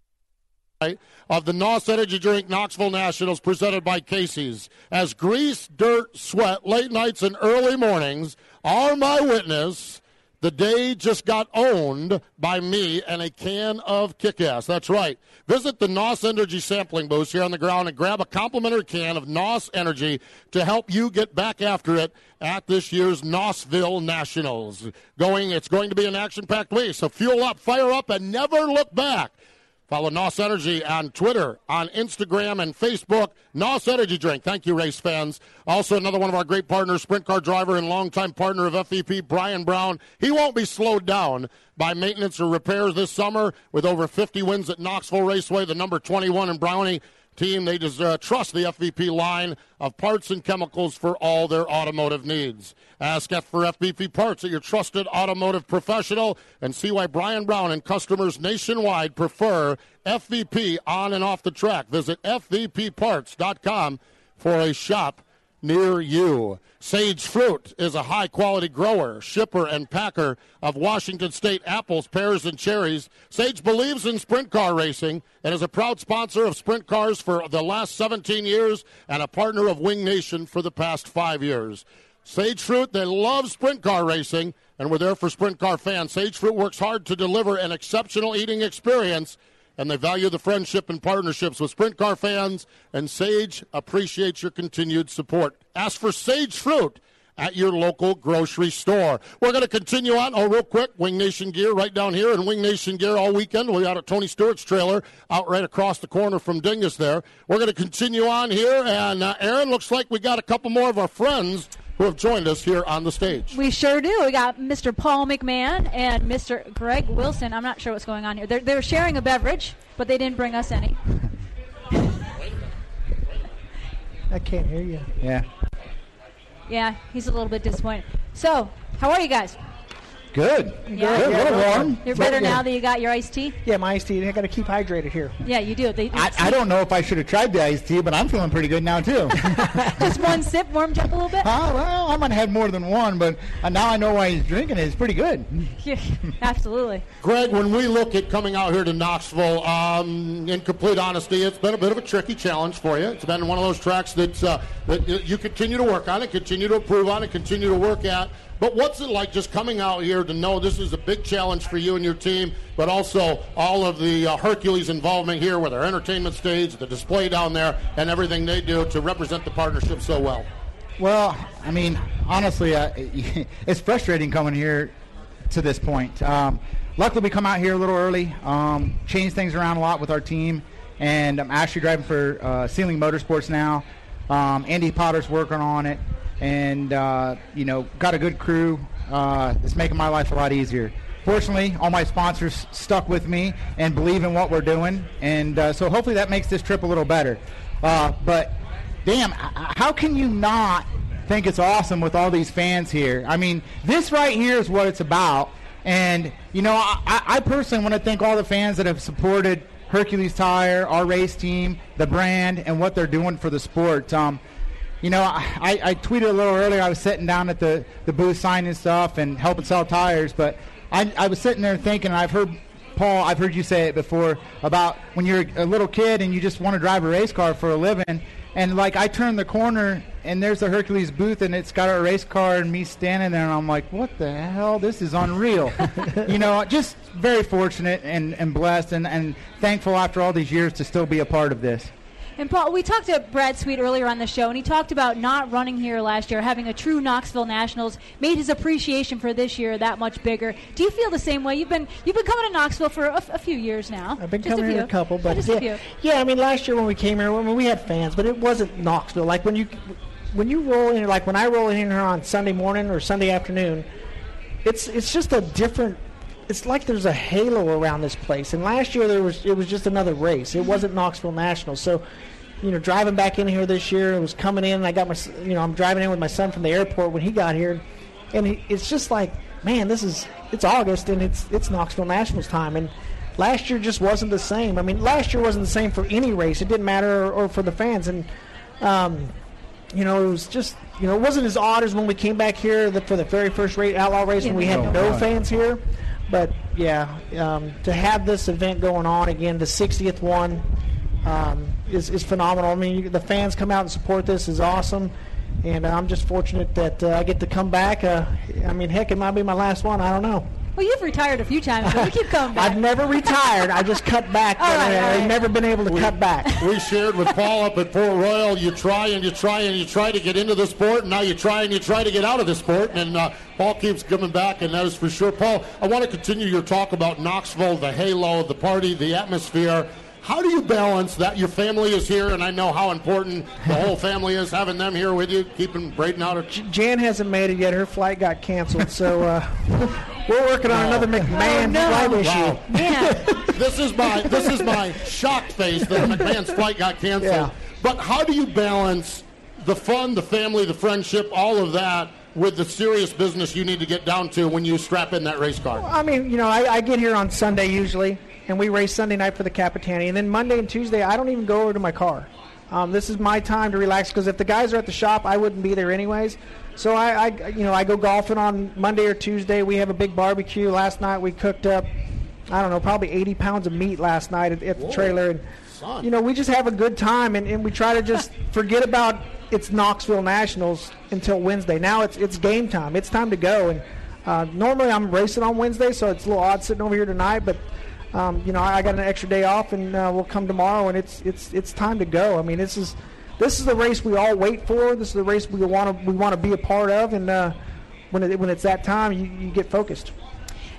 of the NOS Energy Drink Knoxville Nationals presented by Casey's. As grease, dirt, sweat, late nights, and early mornings are my witness, The day just got owned by me and a can of kick-ass. That's right. Visit the NOS Energy sampling booth here on the ground and grab a complimentary can of NOS Energy to help you get back after it at this year's Nosville Nationals. Going, it's going to be an action-packed week, so fuel up, fire up, and never look back. Follow NOS Energy on Twitter, on Instagram, and Facebook. NOS Energy Drink. Thank you, race fans. Also, another one of our great partners, sprint car driver and longtime partner of FVP, Brian Brown. He won't be slowed down by maintenance or repairs this summer with over 50 wins at Knoxville Raceway, the number 21 in Brownie team. They uh, trust the FVP line of parts and chemicals for all their automotive needs. Ask F for FVP parts at your trusted automotive professional and see why Brian Brown and customers nationwide prefer FVP on and off the track. Visit FVPparts.com for a shop near you. Sage Fruit is a high quality grower, shipper, and packer of Washington State apples, pears, and cherries. Sage believes in sprint car racing and is a proud sponsor of sprint cars for the last 17 years and a partner of Wing Nation for the past five years. Sage Fruit, they love sprint car racing, and we're there for sprint car fans. Sage Fruit works hard to deliver an exceptional eating experience and they value the friendship and partnerships with Sprint Car fans, and Sage appreciates your continued support. Ask for Sage Fruit at your local grocery store. We're going to continue on. Oh, real quick, Wing Nation Gear right down here, and Wing Nation Gear all weekend. We're out at Tony Stewart's trailer, out right across the corner from Dingus there. We're going to continue on here, and uh, Aaron, looks like we got a couple more of our friends who have joined us here on the stage. We sure do. We got Mr. Paul McMahon and Mr. Greg Wilson. I'm not sure what's going on here. They're, they're sharing a beverage, but they didn't bring us any. I can't hear you. Yeah. Yeah, he's a little bit disappointed. So, how are you guys? Good. Yeah. Good. A little warm. You're better Yeah. now that you got your iced tea? Yeah, my iced tea. I got to keep hydrated here. Yeah, you do. They, I, I don't know if I should have tried the iced tea, but I'm feeling pretty good now too. Just one sip warmed you up a little bit? Oh, well, I might have had more than one, but uh, now I know why he's drinking it. It's pretty good. Yeah, absolutely. Greg, when we look at coming out here to Knoxville, um, in complete honesty, it's been a bit of a tricky challenge for you. It's been one of those tracks that, uh, that you continue to work on, and continue to improve on, and continue to work at. But what's it like just coming out here to know this is a big challenge for you and your team, but also all of the uh, Hercules involvement here with our entertainment stage, the display down there, and everything they do to represent the partnership so well? Well, I mean, honestly, uh, it's frustrating coming here to this point. Um, luckily, we come out here a little early, um, change things around a lot with our team, and I'm actually driving for uh, Sealing Motorsports now. Um, Andy Potter's working on it, and uh, you know, got a good crew. Uh, it's making my life a lot easier. Fortunately, all my sponsors stuck with me and believe in what we're doing, and uh, so hopefully that makes this trip a little better. Uh, but damn, how can you not think it's awesome with all these fans here? I mean, this right here is what it's about. And, you know, I, I- personally want to thank all the fans that have supported Hercules Tire, our race team, the brand, and what they're doing for the sport. Um, you know, I, I tweeted a little earlier. I was sitting down at the, the booth signing stuff and helping sell tires, but I, I was sitting there thinking, and I've heard Paul, I've heard you say it before about when you're a little kid and you just want to drive a race car for a living. And like I turn the corner and there's the Hercules booth and it's got a race car and me standing there and I'm like, what the hell? This is unreal. you know, just very fortunate and, and blessed and, and thankful after all these years to still be a part of this. And Paul, we talked to Brad Sweet earlier on the show, and he talked about not running here last year, having a true Knoxville Nationals, made his appreciation for this year that much bigger. Do you feel the same way? You've been you've been coming to Knoxville for a, f- a few years now. I've been Just coming a here a couple, but just yeah, a few. yeah. I mean, last year when we came here, I mean, we had fans, but it wasn't Knoxville. Like when you when you roll in, like when I roll in here on Sunday morning or Sunday afternoon, it's it's just a different. It's like there's a halo around this place. And last year there was it was just another race. It wasn't Knoxville National. So, you know, driving back in here this year, it was coming in. I got my you know I'm driving in with my son from the airport when he got here, and he, it's just like, man, this is it's August and it's it's Knoxville Nationals time and. Last year just wasn't the same. I mean, last year wasn't the same for any race. It didn't matter, or, or for the fans. And um, you know, it was just, you know, it wasn't as odd as when we came back here the, for the very first race, outlaw race when we had Oh, no fans here. But yeah, um, to have this event going on again, the 60th one, um, is, is phenomenal. I mean, you- the fans come out and support this is awesome. And I'm just fortunate that uh, I get to come back uh, I mean, heck, it might be my last one. I don't know. Well, you've retired a few times, but you keep coming back. I've never retired. I just cut back. All right, but all I've right. never been able to cut back. We shared with Paul up at Port Royal. You try and you try and you try to get into the sport, and now you try and you try to get out of the sport. And uh, Paul keeps coming back, and that is for sure. Paul, I want to continue your talk about Knoxville, the halo, the party, the atmosphere. How do you balance that? Your family is here, and I know how important the whole family is having them here with you, keeping Braden out of. Jan hasn't made it yet. Her flight got canceled, so uh, we're working on another McMahon flight issue. Wow. this is my this is my shocked face that McMahon's flight got canceled. Yeah. But how do you balance the fun, the family, the friendship, all of that with the serious business you need to get down to when you strap in that race car? I mean, you know, I, I get here on Sunday usually, and we race Sunday night for the Capitani, and then Monday and Tuesday I don't even go over to my car. Um, this is my time to relax because if the guys are at the shop, I wouldn't be there anyways. So I, I, you know, I go golfing on Monday or Tuesday. We have a big barbecue. Last night we cooked up, I don't know, probably 80 pounds of meat last night at, at the trailer, and you know, we just have a good time, and, and we try to just forget about it's Knoxville Nationals until Wednesday. Now it's it's game time. It's time to go, and uh, normally I'm racing on Wednesday, so it's a little odd sitting over here tonight, but. Um, you know, I got an extra day off, and uh, we'll come tomorrow, and it's it's it's time to go. I mean, this is this is the race we all wait for. This is the race we want to we want to be a part of, and uh, when it, when it's that time, you, you get focused.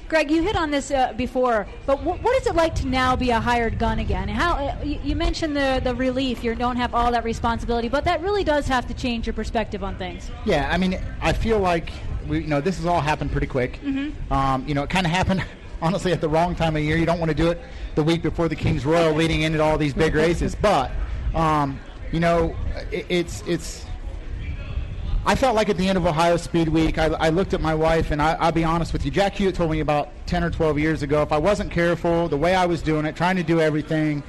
Greg, you hit on this uh, before, but wh- what is it like to now be a hired gun again? How uh, you, you mentioned the the relief, you don't have all that responsibility, but that really does have to change your perspective on things. Yeah, I mean, I feel like we, you know, this has all happened pretty quick. Mhm. Um, you know, it kind of happened honestly at the wrong time of year. You don't want to do it the week before the Kings Royal, leading into all these big races. But um, you know, it, it's it's. I felt like at the end of Ohio Speed Week, I, I looked at my wife, and I, I'll be honest with you. Jack Hewitt told me about 10 or 12 years ago if I wasn't careful, the way I was doing it, trying to do everything,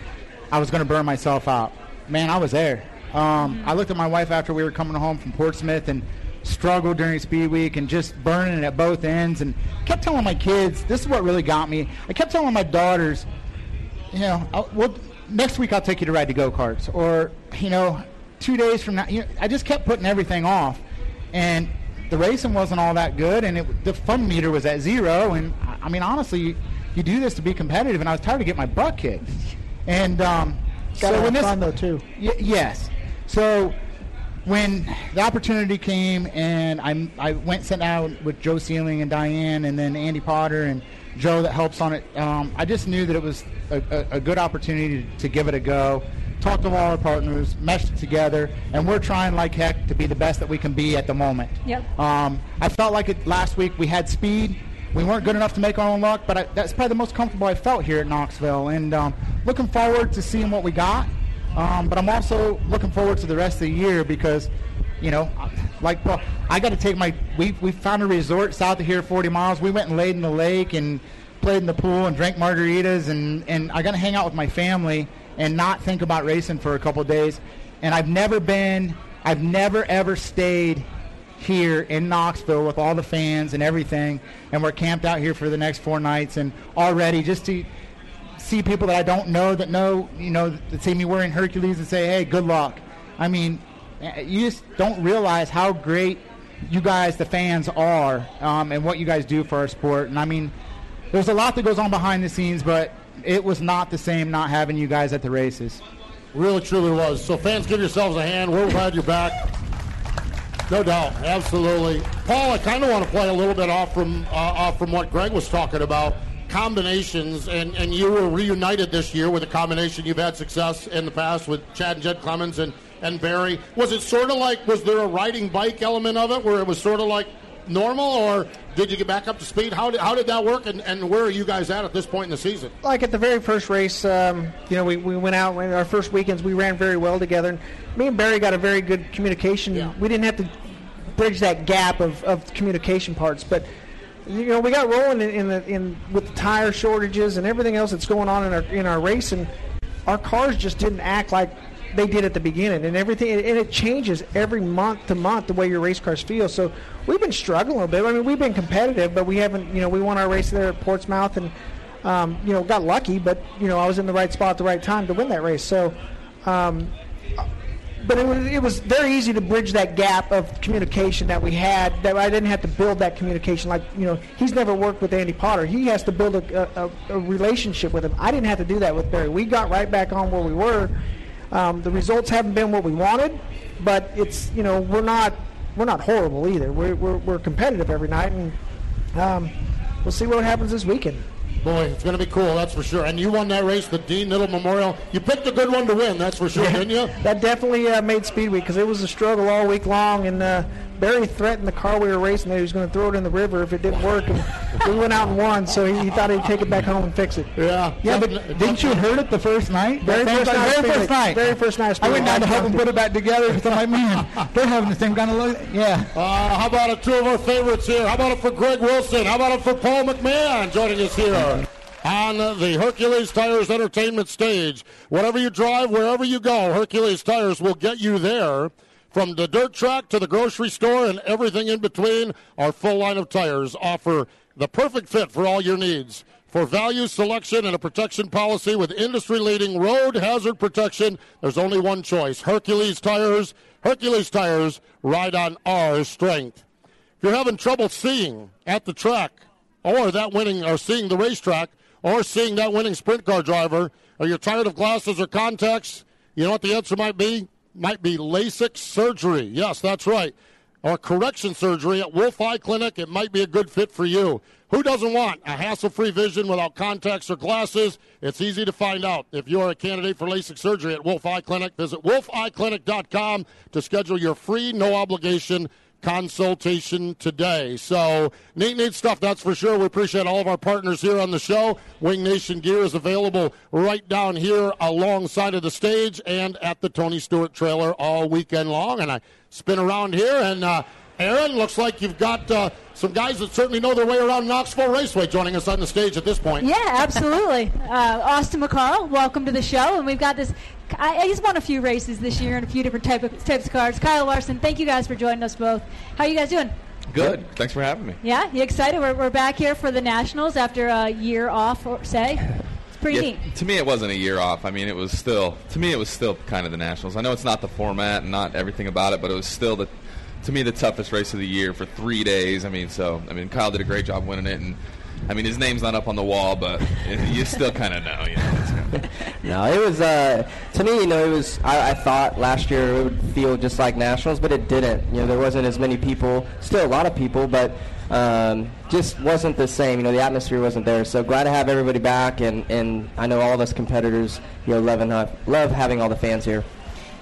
I was going to burn myself out. Man, I was there. Um, I looked at my wife after we were coming home from Portsmouth and struggled during Speed Week and just burning it at both ends, and kept telling my kids, this is what really got me. I kept telling my daughters, you know, I'll, well, next week I'll take you to ride the go karts, or you know, two days from now. You know, I just kept putting everything off, and the racing wasn't all that good, and it, the fun meter was at zero. And I- mean, honestly, you, you do this to be competitive, and I was tired of getting my butt kicked. And um, so when this, fun though too. Y- yes. So when the opportunity came and I, I went sat down with Joe Sealing and Diane and then Andy Potter and Joe that helps on it, um, I just knew that it was a, a, a good opportunity to, to give it a go. Talk to all our partners, mesh it together, and we're trying like heck to be the best that we can be at the moment. Yep. Um, I felt like it last week. We had speed. We weren't good enough to make our own luck, but I, that's probably the most comfortable I felt here at Knoxville. And um, looking forward to seeing what we got. Um, but I'm also looking forward to the rest of the year because, you know, like well, I got to take my. We we found a resort south of here, 40 miles. We went and laid in the lake and played in the pool and drank margaritas and and I got to hang out with my family and not think about racing for a couple days. And I've never been. I've never ever stayed here in Knoxville with all the fans and everything, and we're camped out here for the next four nights. And already, just to see people that I don't know that know, you know, that see me wearing Hercules and say, "Hey, good luck." I mean, eh, you just don't realize how great you guys, the fans, are, um, and what you guys do for our sport. And I mean, there's a lot that goes on behind the scenes, but it was not the same not having you guys at the races. Really, truly was. So, fans, give yourselves a hand. We're glad you're back. No doubt, absolutely. Paul, I kind of want to play a little bit off from uh, off from what Greg was talking about combinations, and, and you were reunited this year with a combination you've had success in the past with Chad and Jed Clemens and, and Barry. Was it sort of like was there a riding bike element of it where it was sort of like normal, or did you get back up to speed? How did how did that work, and, and where are you guys at at this point in the season? like at the very first race, um, you know, we, we went out our first weekends we ran very well together. And me and Barry got a very good communication. We didn't have to bridge that gap of, of communication parts, but you know, we got rolling in, in the in with the tire shortages and everything else that's going on in our in our race, and our cars just didn't act like they did at the beginning, and everything, and it changes every month to month the way your race cars feel. So we've been struggling a bit. I mean, we've been competitive, but we haven't. You know, we won our race there at Portsmouth, and um, you know, got lucky. But you know, I was in the right spot at the right time to win that race. So. Um, but it was, it was very easy to bridge that gap of communication that we had. That I didn't have to build that communication. Like you know, he's never worked with Andy Potter. He has to build a, a, a relationship with him. I didn't have to do that with Barry. We got right back on where we were. Um, the results haven't been what we wanted, but it's you know we're not we're not horrible either. We're we're, we're competitive every night, and um, we'll see what happens this weekend. Boy, it's going to be cool, that's for sure. And you won that race, the Dean Knittel Memorial. You picked a good one to win, that's for sure, didn't you? That definitely uh, made speed week because it was a struggle all week long, and uh, Barry threatened the car we were racing that he was going to throw it in the river if it didn't work. We went out and won, so he, he thought he'd take it back home and fix it. Yeah. Yeah, but didn't you hurt it the first night? Very first night Very first night. Very first night I went down to help him put it. it back together because I'm like, man, they're having the same kind of look. Yeah. Uh, how about it, two of our favorites here? How about it for Greg Wilson? How about it for Paul McMahon joining us here on the Hercules Tires Entertainment stage? Whatever you drive, wherever you go, Hercules Tires will get you there. From the dirt track to the grocery store and everything in between, our full line of tires offer the perfect fit for all your needs. For value, selection, and a protection policy with industry leading road hazard protection, there's only one choice Hercules Tires. Hercules Tires, ride on our strength. If you're having trouble seeing at the track, or that winning, or seeing the racetrack, or seeing that winning sprint car driver, or you're tired of glasses or contacts, you know what the answer might be? Might be LASIK surgery. Yes, that's right. Or correction surgery at Wolf Eye Clinic. It might be a good fit for you. Who doesn't want a hassle free vision without contacts or glasses? It's easy to find out. If you are a candidate for LASIK surgery at Wolf Eye Clinic, visit wolfeyeclinic.com to schedule your free, no obligation consultation today. So, neat, neat stuff, that's for sure. We appreciate all of our partners here on the show. Wing Nation gear is available right down here alongside of the stage and at the Tony Stewart trailer all weekend long. And I spin around here, and uh, Aaron, looks like you've got uh, some guys that certainly know their way around Knoxville Raceway joining us on the stage at this point. Yeah, absolutely. Uh, Austin McCarl, welcome to the show. And we've got this. I, he's won a few races this year in a few different type of, types of cars. Kyle Larson, thank you guys for joining us both. How are you guys doing? Good. Thanks for having me. Yeah, you excited? We're, we're back here for the Nationals after a year off, or say. It's pretty Yeah, neat. to me, it wasn't a year off. I mean, it was still to me, it was still kind of the Nationals. I know it's not the format and not everything about it, but it was still the to me the toughest race of the year for three days. I mean, so I mean, Kyle did a great job winning it, and I mean, his name's not up on the wall, but you still kind of know, you know. No, it was uh, to me. You know, it was. I, I thought last year it would feel just like nationals, but it didn't. You know, there wasn't as many people. Still a lot of people, but um, just wasn't the same. You know, the atmosphere wasn't there. So glad to have everybody back, and, and I know all of us competitors, you know, love and have, love having all the fans here.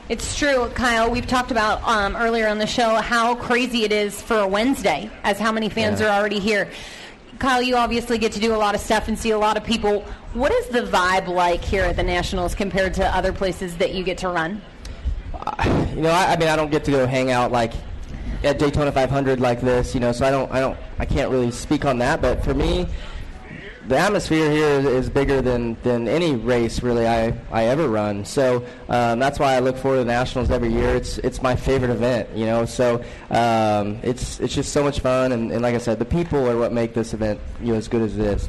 It's true, Kyle. We've talked about um, earlier on the show how crazy it is for a Wednesday, as how many fans Yeah. are already here. Kyle, you obviously get to do a lot of stuff and see a lot of people. What is the vibe like here at the Nationals compared to other places that you get to run? You know, I, I mean, I don't get to go hang out like at Daytona 500 like this. You know, so I don't, I don't, I can't really speak on that. But for me, the atmosphere here is, is bigger than, than any race really I, I ever run. So um, that's why I look forward to the Nationals every year. It's it's my favorite event, you know. So um, it's it's just so much fun, and, and like I said, the people are what make this event you know as good as it is.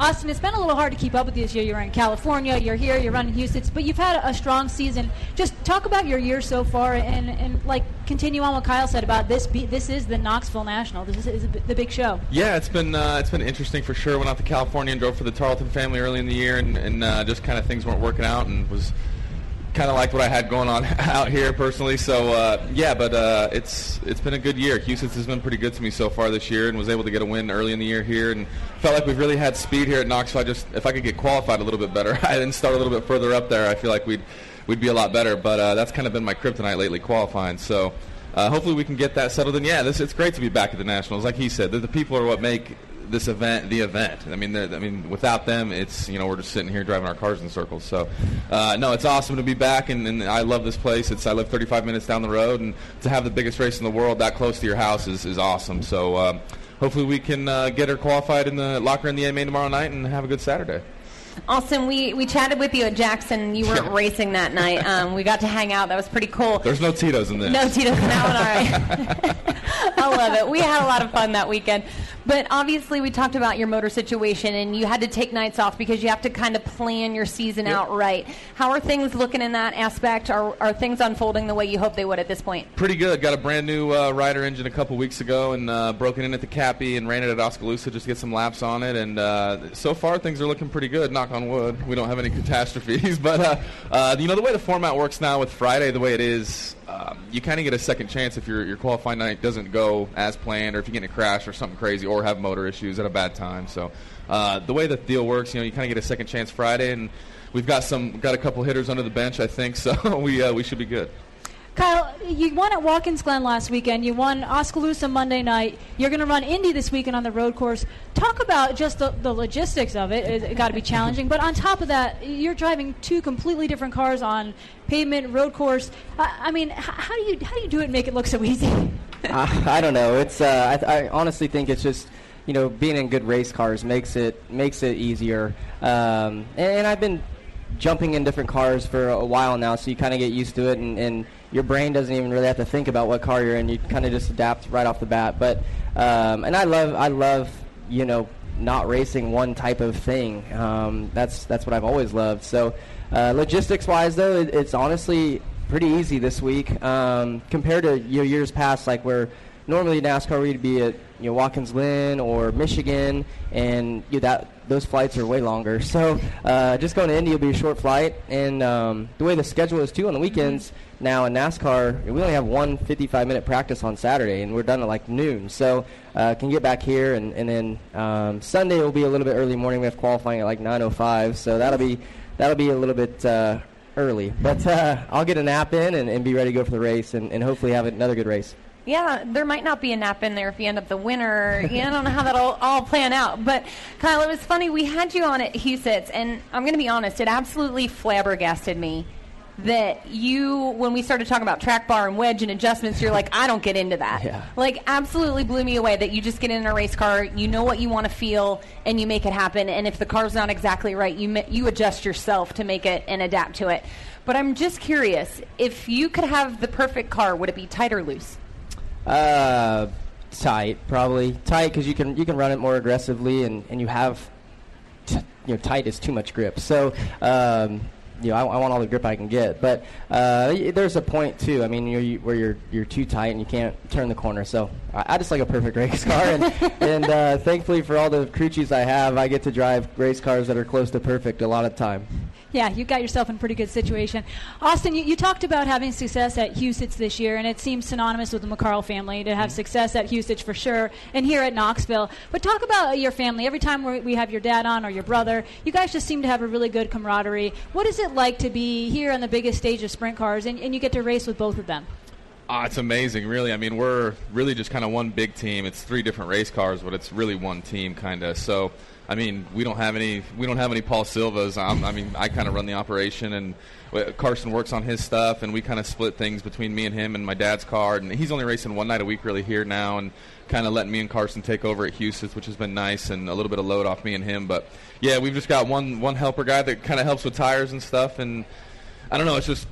Austin, it's been a little hard to keep up with you this year. You're in California, you're here, you're running Huset's, but you've had a, strong season. Just talk about your year so far, and, and like continue on what Kyle said about this. Be, this is the Knoxville National. This is, is the big show. yeah, it's been uh, it's been interesting for sure. Went out to California and drove for the Tarleton family early in the year, and, and uh, just kind of things weren't working out, and was kind of liked what I had going on out here personally. So uh, yeah, but uh, it's it's been a good year. Huset's has been pretty good to me so far this year, and was able to get a win early in the year here, and felt like we've really had speed here at Knoxville. I just if I could get qualified a little bit better, I didn't start a little bit further up there. I feel like we'd we'd be a lot better. But uh, that's kind of been my kryptonite lately, qualifying. So. Uh, hopefully we can get that settled. And yeah, this it's great to be back at the Nationals. Like he said, the, the people are what make this event the event. I mean, I mean, without them, it's you know we're just sitting here driving our cars in circles. So, uh, no, it's awesome to be back, and, and I love this place. It's I live 35 minutes down the road, and to have the biggest race in the world that close to your house is, is awesome. So, um, hopefully we can uh, get her qualified in the locker in the AMA tomorrow night and have a good Saturday. Austin, we, we chatted with you at Jackson. You weren't racing that night. Um, we got to hang out. That was pretty cool. There's no Tito's in this. No Tito's in that one. All right. I love it. We had a lot of fun that weekend. But obviously, we talked about your motor situation, and you had to take nights off because you have to kind of plan your season Yep. out right. How are things looking in that aspect? Are, are things unfolding the way you hope they would at this point? Pretty good. Got a brand new uh, rider engine a couple weeks ago and uh, broken in at the Cappy and ran it at Oskaloosa just to get some laps on it. And uh, so far, things are looking pretty good. Knock on wood. We don't have any catastrophes. But uh, uh, you know the way the format works now with Friday, the way it is, um, you kind of get a second chance if your your qualifying night doesn't go as planned, or if you get in a crash or something crazy, or have motor issues at a bad time. So uh, the way the deal works, you know, you kind of get a second chance Friday and. We've got some, got a couple hitters under the bench, I think, so we uh, we should be good. Kyle, you won at Watkins Glen last weekend. You won Oskaloosa Monday night. You're going to run Indy this weekend on the road course. Talk about just the, the logistics of it. It's got to be challenging. But on top of that, you're driving two completely different cars on pavement, road course. I, I mean, h- how do you how do you do it and make it look so easy? Uh, I don't know. It's uh, I, I honestly think it's just you know being in good race cars makes it makes it easier. Um, and, and I've been jumping in different cars for a while now, so you kind of get used to it, and, and your brain doesn't even really have to think about what car you're in. You kind of just adapt right off the bat. But um, and I love I love you know not racing one type of thing. Um, that's that's what I've always loved. So uh, logistics wise, though, it, it's honestly pretty easy this week um, compared to you know, years past, like where normally NASCAR we'd be at you know Watkins Glen or Michigan, and you know, that those flights are way longer. So uh, just going to Indy will be a short flight, and um, the way the schedule is too on the weekends now in NASCAR, we only have one 55-minute practice on Saturday, and we're done at like noon. So uh, can get back here, and, and then um, Sunday will be a little bit early morning. We have qualifying at like 9:05, so that'll be that'll be a little bit. Uh, Early, but uh, I'll get a nap in and, and be ready to go for the race, and, and hopefully have another good race. Yeah, there might not be a nap in there if you end up the winner. I don't know how that'll all plan out. But Kyle, it was funny. We had you on at Huset's, and I'm going to be honest, it absolutely flabbergasted me that you, when we started talking about track bar and wedge and adjustments, you're like, I don't get into that. Yeah. Like, absolutely blew me away that you just get in a race car, you know what you want to feel, and you make it happen. And if the car's not exactly right, you you adjust yourself to make it and adapt to it. But I'm just curious, if you could have the perfect car, would it be tight or loose? Uh, tight, probably tight because you can you can run it more aggressively, and, and you have t- you know tight is too much grip. So. Um, you know, I, I want all the grip I can get, but uh, there's a point too. I mean, you're, you, where you're you're too tight and you can't turn the corner. So I, I just like a perfect race car, and, and uh, thankfully for all the crew chiefs I have, I get to drive race cars that are close to perfect a lot of time. Yeah, you got yourself in a pretty good situation. Austin, you, you talked about having success at Huset's this year, and it seems synonymous with the McCarl family to have success at Huset's for sure, and here at Knoxville. But talk about your family. Every time we we have your dad on or your brother, you guys just seem to have a really good camaraderie. What is it like to be here on the biggest stage of sprint cars, and, and you get to race with both of them? Ah, it's amazing, really. I mean, we're really just kind of one big team. It's three different race cars, but it's really one team, kind of. So, I mean, we don't have any. We don't have any Paul Silvas. I'm, I mean, I kind of run the operation, and Carson works on his stuff, and we kind of split things between me and him and my dad's car. And he's only racing one night a week, really, here now, and kind of letting me and Carson take over at Huset's, which has been nice, and a little bit of load off me and him. But yeah, we've just got one one helper guy that kind of helps with tires and stuff, and I don't know. It's just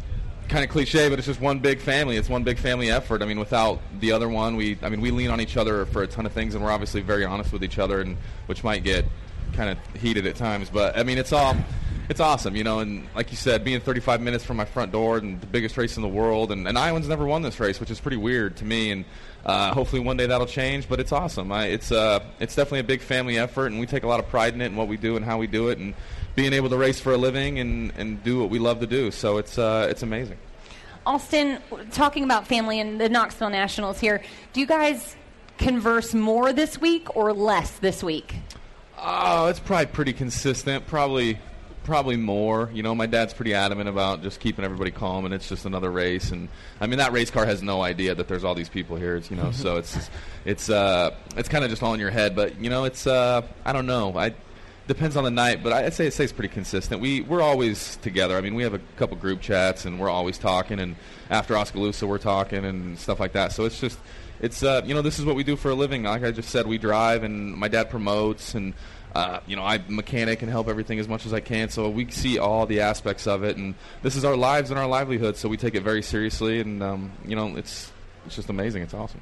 kind of cliche, but it's just one big family. It's one big family effort. I mean, without the other one, we I mean we lean on each other for a ton of things, and we're obviously very honest with each other, and which might get kind of heated at times. But I mean, it's all it's awesome, you know. And like you said, being 35 minutes from my front door and the biggest race in the world, and, and Iowans never won this race, which is pretty weird to me. And uh, hopefully one day that'll change. But it's awesome. I, it's uh, it's definitely a big family effort, and we take a lot of pride in it and what we do and how we do it, and being able to race for a living and, and do what we love to do. So it's uh, it's amazing. Austin, talking about family and the Knoxville Nationals here, do you guys converse more this week or less this week? Oh, it's probably pretty consistent. Probably, probably more. You know, my dad's pretty adamant about just keeping everybody calm, and it's just another race. And I mean, that race car has no idea that there's all these people here. It's, you know, so it's just, it's uh, it's kind of just all in your head. But you know, it's uh, I don't know. I depends on the night, but I'd say it stays pretty consistent. We we're always together. I mean, we have a couple group chats, and we're always talking. And after Oskaloosa, we're talking and stuff like that. So it's just it's uh, you know this is what we do for a living. Like I just said, we drive, and my dad promotes, and uh, you know I mechanic and help everything as much as I can. So we see all the aspects of it, and this is our lives and our livelihood. So we take it very seriously, and um, you know it's it's just amazing. It's awesome.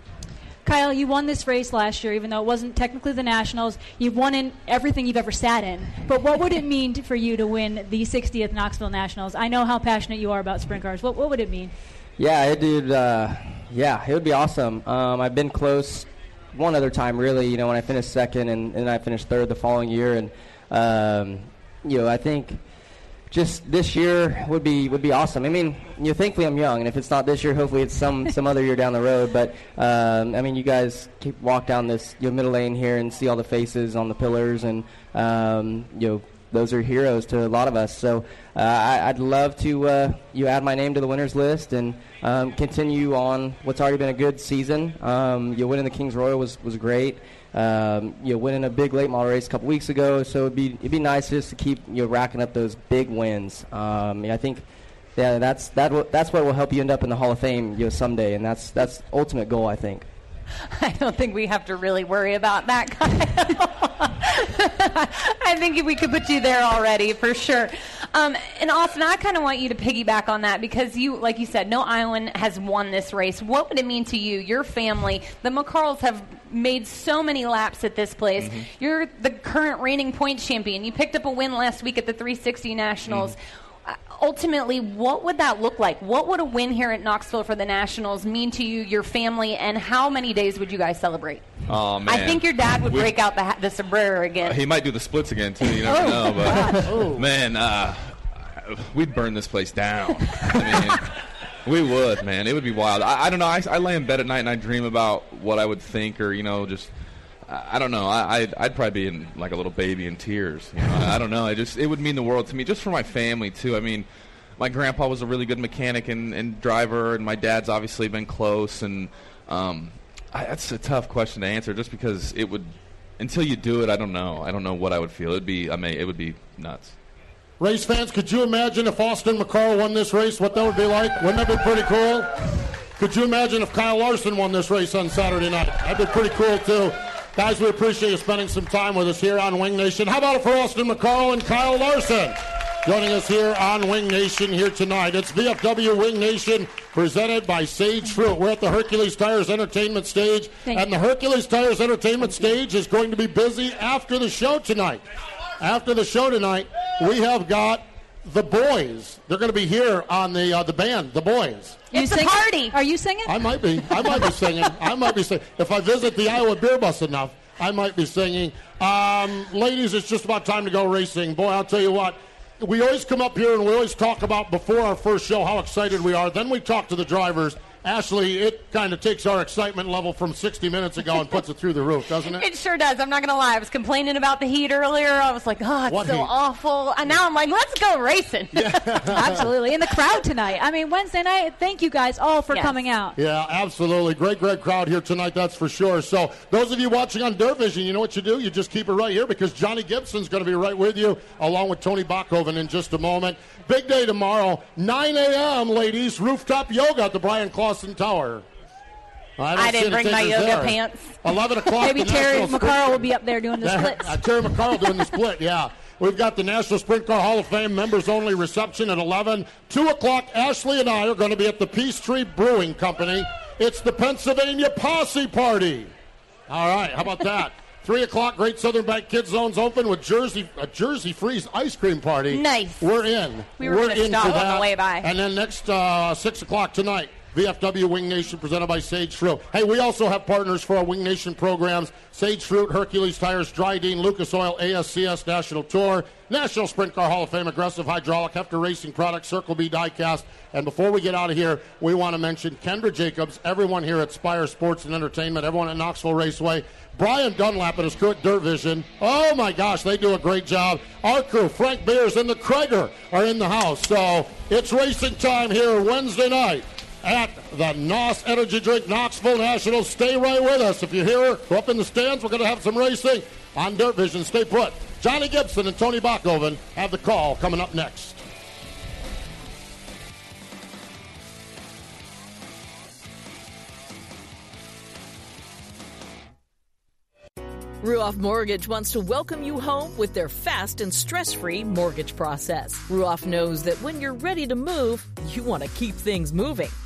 Kyle, you won this race last year, even though it wasn't technically the Nationals. You've won in everything you've ever sat in. But what would it mean to, for you to win the 60th Knoxville Nationals? I know how passionate you are about sprint cars. What, what would it mean? Yeah, it did. Uh, yeah, it would be awesome. Um, I've been close one other time, really. You know, when I finished second and, and I finished third the following year, and um, you know, I think just this year would be would be awesome. I mean, you know, thankfully I'm young, and if it's not this year, hopefully it's some some other year down the road. But um, I mean, you guys keep walk down this you know, middle lane here and see all the faces on the pillars, and um, you know those are heroes to a lot of us. So uh, I, would love to uh, you add my name to the winners list and um, continue on what's already been a good season. Um, you winning the Kings Royal was was great. Um, you winning a big late model race a couple weeks ago, so it'd be it'd be nice just to keep you know racking up those big wins. Um, I think, yeah, that's that w- that's what will help you end up in the Hall of Fame, you know, someday, and that's that's ultimate goal, I think. I don't think we have to really worry about that, Kyle. I think we could put you there already for sure. Um, and Austin, I kind of want you to piggyback on that because you, like you said, no Iowan has won this race. What would it mean to you, your family? The McCarls have made so many laps at this place. Mm-hmm. You're the current reigning points champion. You picked up a win last week at the 360 Nationals. Mm-hmm ultimately, what would that look like? What would a win here at Knoxville for the Nationals mean to you, your family, and how many days would you guys celebrate? Oh man! I think your dad would we, break out the the sombrero again. Uh, he might do the splits again too. You never oh, know, but man, uh, we'd burn this place down. I mean. We would, man. It would be wild. I, I don't know. I, I lay in bed at night and I dream about what I would think, or you know, just I don't know. I, I'd, I'd, probably be in like a little baby in tears. You know? I, I, don't know. I just it would mean the world to me, just for my family too. I mean, my grandpa was a really good mechanic and, and driver, and my dad's obviously been close. And um, I, that's a tough question to answer, just because it would until you do it. I don't know. I don't know what I would feel. It'd be I mean, it would be nuts. Race fans, could you imagine if Austin McCarl won this race? What that would be like? Wouldn't that be pretty cool? Could you imagine if Kyle Larson won this race on Saturday night? That'd be pretty cool too. Guys, we appreciate you spending some time with us here on Wing Nation. How about it for Austin McCarl and Kyle Larson? Joining us here on Wing Nation here tonight. It's VFW Wing Nation presented by Sage Fruit. We're at the Hercules Tires Entertainment Stage, Thank and the Hercules Tires Entertainment Stage is going to be busy after the show tonight. After the show tonight, we have got the boys. They're going to be here on the uh, the band, the boys. It's a party. Are you singing? I might be. I might be singing. I might be singing. If I visit the Iowa Beer Bus enough, I might be singing. Um, ladies, it's just about time to go racing. Boy, I'll tell you what. We always come up here and we always talk about before our first show how excited we are. Then we talk to the drivers Ashley, it kind of takes our excitement level from 60 minutes ago and puts it through the roof, doesn't it? It sure does. I'm not going to lie. I was complaining about the heat earlier. I was like, oh, it's what so heat? awful. And now I'm like, let's go racing. Yeah. absolutely. In the crowd tonight. I mean, Wednesday night, thank you guys all for yes. coming out. Yeah, absolutely. Great, great crowd here tonight, that's for sure. So, those of you watching on Dirt Vision, you know what you do? You just keep it right here because Johnny Gibson's going to be right with you along with Tony Bachhoven in just a moment. Big day tomorrow, 9 a.m., ladies, rooftop yoga at the Brian Tower. I, I didn't bring my yoga there. pants. 11 o'clock. Maybe Terry McCarl will be up there doing the splits. Uh, Terry McCarl doing the split, yeah. We've got the National Sprint Car Hall of Fame members only reception at 11. 2 o'clock, Ashley and I are going to be at the Peace Tree Brewing Company. It's the Pennsylvania Posse Party. All right, how about that? Three o'clock, Great Southern Bank Kids Zones open with Jersey a Jersey Freeze ice cream party. Nice. We're in. We were, we're in for that. on the way by. And then next uh, six o'clock tonight, VFW Wing Nation presented by Sage Fruit. Hey, we also have partners for our Wing Nation programs Sage Fruit, Hercules Tires, Drydene, Lucas Oil, ASCS National Tour, National Sprint Car Hall of Fame, Aggressive Hydraulic, Hefter Racing Products, Circle B Diecast. And before we get out of here, we want to mention Kendra Jacobs, everyone here at Spire Sports and Entertainment, everyone at Knoxville Raceway, Brian Dunlap and his crew at Dirt Vision. Oh my gosh, they do a great job. Our crew, Frank Beers and the Krager, are in the house. So it's racing time here Wednesday night at the NOS Energy Drink Knoxville National. Stay right with us. If you're here, go up in the stands. We're going to have some racing on Dirt Vision. Stay put. Johnny Gibson and Tony Bachhoven have the call coming up next. Ruoff Mortgage wants to welcome you home with their fast and stress free mortgage process. Ruoff knows that when you're ready to move, you want to keep things moving.